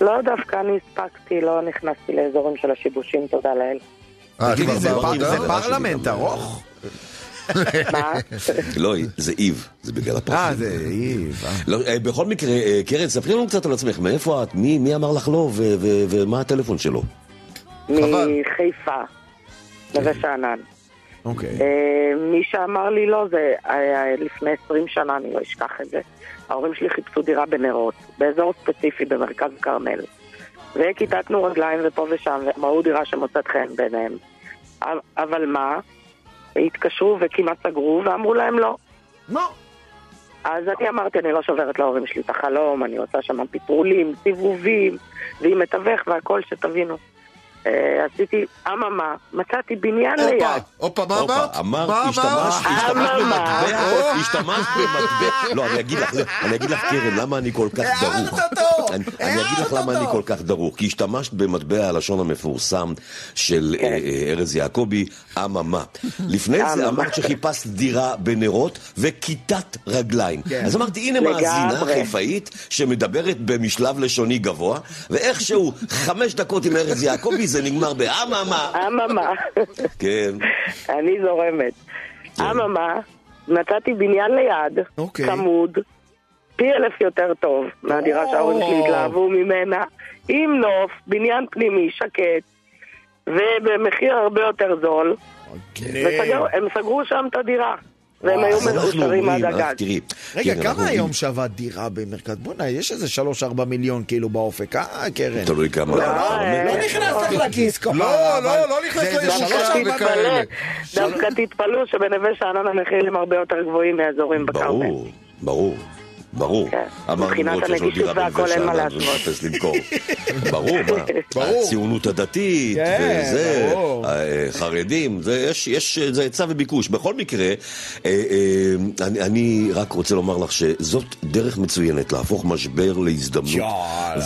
[SPEAKER 17] לא, דווקא אני הספקתי, לא נכנסתי לאזורים של השיבושים, תודה לאל.
[SPEAKER 4] אה,
[SPEAKER 3] תגידי, זה פרלמנט ארוך?
[SPEAKER 5] לא, זה איב, זה בגלל הפחד.
[SPEAKER 3] אה, זה איב. אה.
[SPEAKER 5] לא, אה, בכל מקרה, אה, קרן, ספרי לנו קצת על עצמך, מאיפה את? מי מי אמר לך לא, ו- ו- ומה הטלפון שלו?
[SPEAKER 17] מחיפה, נווה שאנן.
[SPEAKER 3] אוקיי.
[SPEAKER 17] אה, מי שאמר לי לא זה היה לפני 20 שנה, אני לא אשכח את זה. ההורים שלי חיפשו דירה בנרות, באזור ספציפי במרכז כרמל. וכיתתנו רגליים ופה ושם, והם ראו דירה שמוצאת חן בעיניהם. אבל- מה? התקשרו וכמעט סגרו ואמרו להם לא.
[SPEAKER 3] לא.
[SPEAKER 17] אז אני אמרתי, אני לא שוברת להורים שלי את החלום, אני עושה שם פטרולים, סיבובים, ועם מתווך והכל, שתבינו. אה, עשיתי אממה, מצאתי בניין ליד.
[SPEAKER 4] הופה, מה אמרת?
[SPEAKER 5] אמרת, השתמשת. במטבע, השתמשת במטבע. לא, אני אגיד לך, אני אגיד לך, קרן, למה אני כל כך דרוך. אני אגיד לך למה אני כל כך דרוך. כי השתמשת במטבע הלשון המפורסם של
[SPEAKER 17] כן.
[SPEAKER 5] אה, אה, ארז יעקבי, אממה. לפני זה. אמרת שחיפשת דירה בנרות וכיתת רגליים.
[SPEAKER 3] כן.
[SPEAKER 5] אז אמרתי, הנה. מאזינה חיפאית שמדברת במשלב לשוני גבוה, ואיכשהו חמש דקות עם ארז יעקבי זה נגמר באממה.
[SPEAKER 17] אממה,
[SPEAKER 5] כן.
[SPEAKER 17] אני זורמת. אממה, מצאתי בניין ליד,
[SPEAKER 3] אוקיי.
[SPEAKER 17] צמוד, פי אלף יותר טוב מהדירה שההורים שלי התלהבו ממנה, עם נוף, בניין פנימי, שקט, ובמחיר הרבה יותר זול, וסגרו- הם סגרו שם את הדירה, והם היו מאושרים עד הגג.
[SPEAKER 5] תראי.
[SPEAKER 3] רגע, כמה היום שווה דירה במרכז? בוא'נה, יש איזה 3-4 מיליון כאילו באופק, אה, קרן?
[SPEAKER 5] תלוי כמה.
[SPEAKER 17] לא,
[SPEAKER 3] לא נכנס לך לכיס כפרה.
[SPEAKER 4] לא, לא, לא נכנס
[SPEAKER 3] ארבע
[SPEAKER 4] וכאלה.
[SPEAKER 17] דווקא תתפלאו שבנווה שאנן המחירים הרבה יותר גבוהים מאזורים בכרמל.
[SPEAKER 5] ברור, ברור. ברור.
[SPEAKER 17] כן.
[SPEAKER 5] אמרנו
[SPEAKER 17] מבחינת
[SPEAKER 5] למרות שיש לו
[SPEAKER 17] הנגישות
[SPEAKER 5] דירה
[SPEAKER 17] והכל,
[SPEAKER 5] בנווה
[SPEAKER 17] אין מה
[SPEAKER 5] שאנן
[SPEAKER 17] להשוות.
[SPEAKER 5] ומחפש למכור. ברור, מה?
[SPEAKER 3] ברור.
[SPEAKER 5] הציונות הדתית,
[SPEAKER 3] כן,
[SPEAKER 5] וזה,
[SPEAKER 3] ברור.
[SPEAKER 5] אה, חרדים, זה יש, יש, זה היצע וביקוש. בכל מקרה, אה, אה, אני, רק רוצה לומר לך שזאת דרך מצוינת להפוך משבר להזדמנות.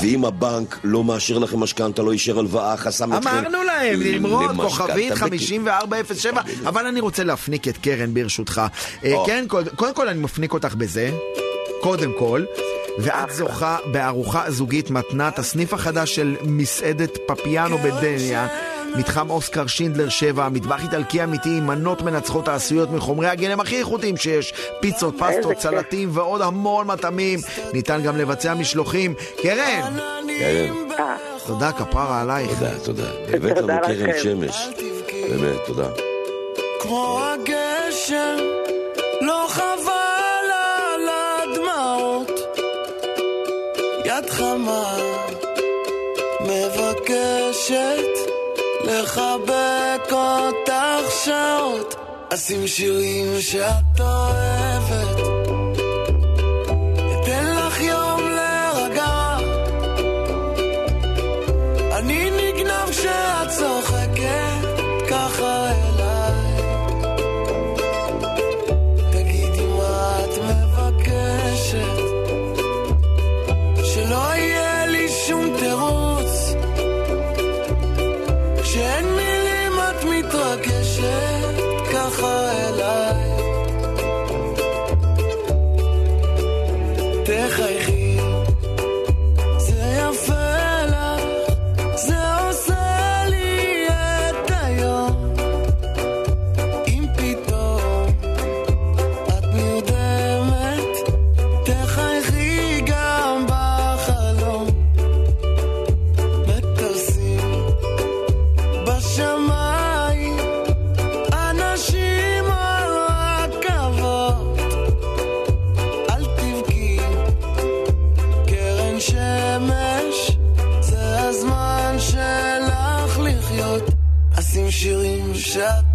[SPEAKER 5] ואם הבנק לא מאשר לכם משכנתה, לא אישר הלוואה, חסם אתכם...
[SPEAKER 3] אמרנו להם, נמרוד, כוכבית
[SPEAKER 5] בקי-
[SPEAKER 3] 5407, אבל אני רוצה להפניק את קרן ברשותך. אה. קרן, קוד- קודם כל אני מפניק אותך בזה, קודם כל. ואת זוכה בארוחה זוגית מתנת, הסניף החדש של מסעדת פפיאנו בדניה. מתחם אוסקר שינדלר 7, מטבח איטלקי אמיתי עם מנות מנצחות העשויות מחומרי הגלם הכי איכותיים שיש, פיצות, פסטות. סלטים ועוד המון מטעמים. ניתן גם לבצע משלוחים. קרן!
[SPEAKER 5] קרן,
[SPEAKER 3] תודה, כפרה עלייך.
[SPEAKER 5] תודה, תודה. הבאת לנו
[SPEAKER 17] תודה
[SPEAKER 5] קרן. שמש. באמת, תודה.
[SPEAKER 15] כמו הגשם, לא חבל חמה מבקשת לחבק אותך שעות. אשים שירים שאת אוהבת. שירים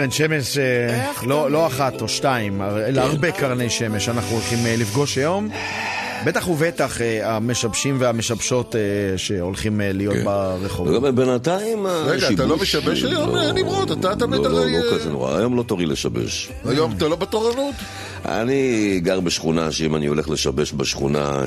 [SPEAKER 15] קרן שמש,
[SPEAKER 3] אה, לא, לא אחת או שתיים, אלא הרבה קרני שמש אנחנו הולכים אה, לפגוש היום. בטח ובטח אה, המשבשים והמשבשות אה, שהולכים אה, להיות ברחובות.
[SPEAKER 5] וגם בינתיים
[SPEAKER 4] רגע, אתה לא משבש היום, אה, נמרוד? אתה תמיד
[SPEAKER 5] לא, לא,
[SPEAKER 4] הרי...
[SPEAKER 5] לא
[SPEAKER 4] אה,
[SPEAKER 5] כזה נורא, היום לא תורי לשבש.
[SPEAKER 4] היום אתה לא בתורנות?
[SPEAKER 5] אני גר בשכונה שאם אני הולך לשבש בשכונה...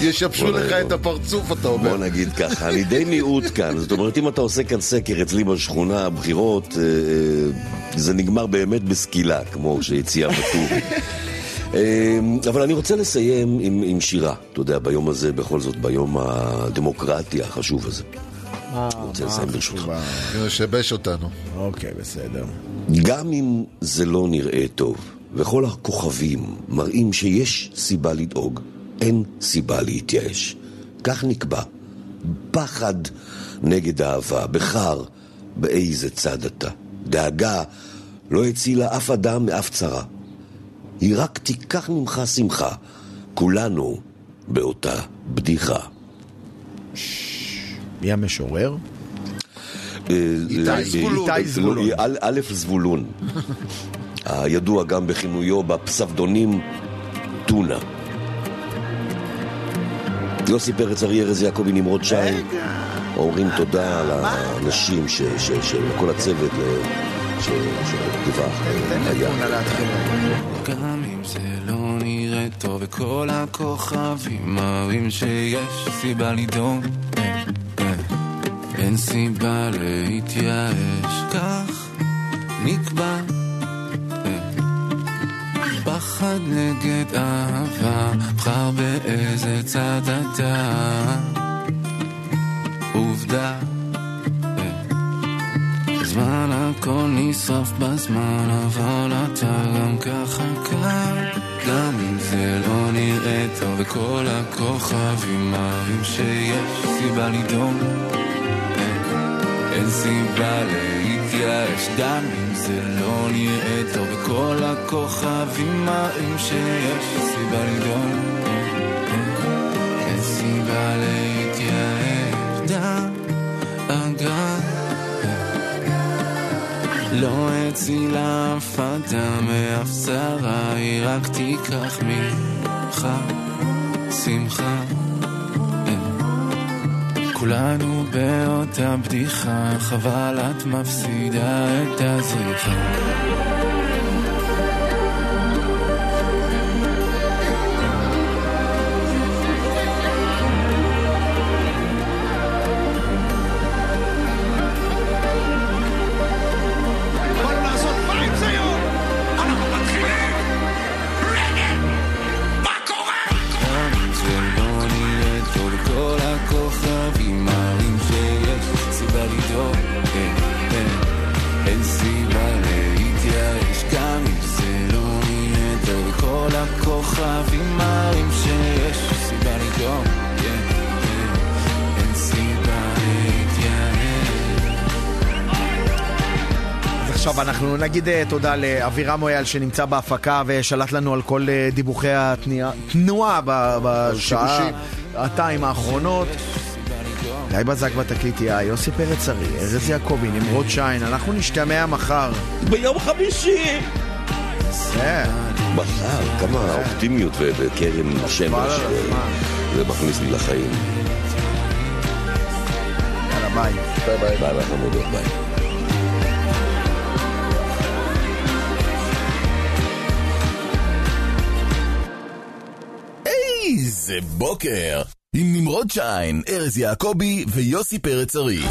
[SPEAKER 4] ישבשו לך את הפרצוף, אתה אומר.
[SPEAKER 5] בוא נגיד ככה, אני די מיעוט כאן. זאת אומרת, אם אתה עושה כאן סקר אצלי בשכונה, בחירות, אה, אה, זה נגמר באמת בסקילה, כמו שהציע ואטורי. אה, אבל אני רוצה לסיים עם, עם שירה, אתה יודע, ביום הזה, בכל זאת, ביום הדמוקרטי החשוב הזה. רוצה לסיים ברשותך.
[SPEAKER 4] לשבש אותנו.
[SPEAKER 3] אוקיי, בסדר.
[SPEAKER 5] גם אם זה לא נראה טוב, וכל הכוכבים מראים שיש סיבה לדאוג, אין סיבה להתייאש. כך נקבע. פחד נגד אהבה, בחר באיזה צד אתה. דאגה לא הצילה אף אדם מאף צרה. היא רק תיקח ממך שמחה. כולנו באותה בדיחה.
[SPEAKER 3] מי המשורר?
[SPEAKER 5] איתי
[SPEAKER 3] זבולון. איתי זבולון.
[SPEAKER 5] א' זבולון. הידוע גם בכינויו בפסבדונים טונה. יוסי פרץ, אריה ארז יעקבי, נמרוד שי. אומרים תודה לאנשים, ש- ש- ש- לכל הצוות ל- ש- שדיווח. היה.
[SPEAKER 6] גם אם זה לא נראה טוב וכל הכוכבים מראים שיש סיבה לדאוג אה, אה, אין סיבה להתייאש כך נקבע אה. פחד נגד אהבה בחר באיזה צד אתה עובדה זמן הכל נשרף בזמן, אבל אתה גם ככה כאן. גם אם זה לא נראה טוב, וכל הכוכבים מראים שיש סיבה לדאוג. אין, אין סיבה להתייאש. גם אם זה לא נראה טוב. וכל הכוכבים מראים שיש סיבה לדאוג אין סיבה להתייאש. דאגה לא הצילה אף אדם מאף צרה היא רק תיקח ממך שמחה כולנו באותה בדיחה, חבל את מפסידה את הזריחה.
[SPEAKER 3] עכשיו אנחנו נגיד אה, תודה לאבירם מויאל שנמצא בהפקה ושלט לנו על כל אה, דיווחי התנועה ב- בשעה. שעתיים האחרונות. גיא בזק בתקליטייה, יוסי פרץ ארי, ארז יעקבי, נמרוד שיין, אנחנו נשתמע מחר.
[SPEAKER 5] ביום חמישי! מחר, כמה אופטימיות וקרן שמש אה, זה מכניס לי לחיים.
[SPEAKER 3] יאללה ביי.
[SPEAKER 4] ביי ביי.
[SPEAKER 5] ביי ביי חמודות, ביי.
[SPEAKER 2] איזה בוקר! עם נמרוד שיין, ארז יעקבי ויוסי פרץ ארי.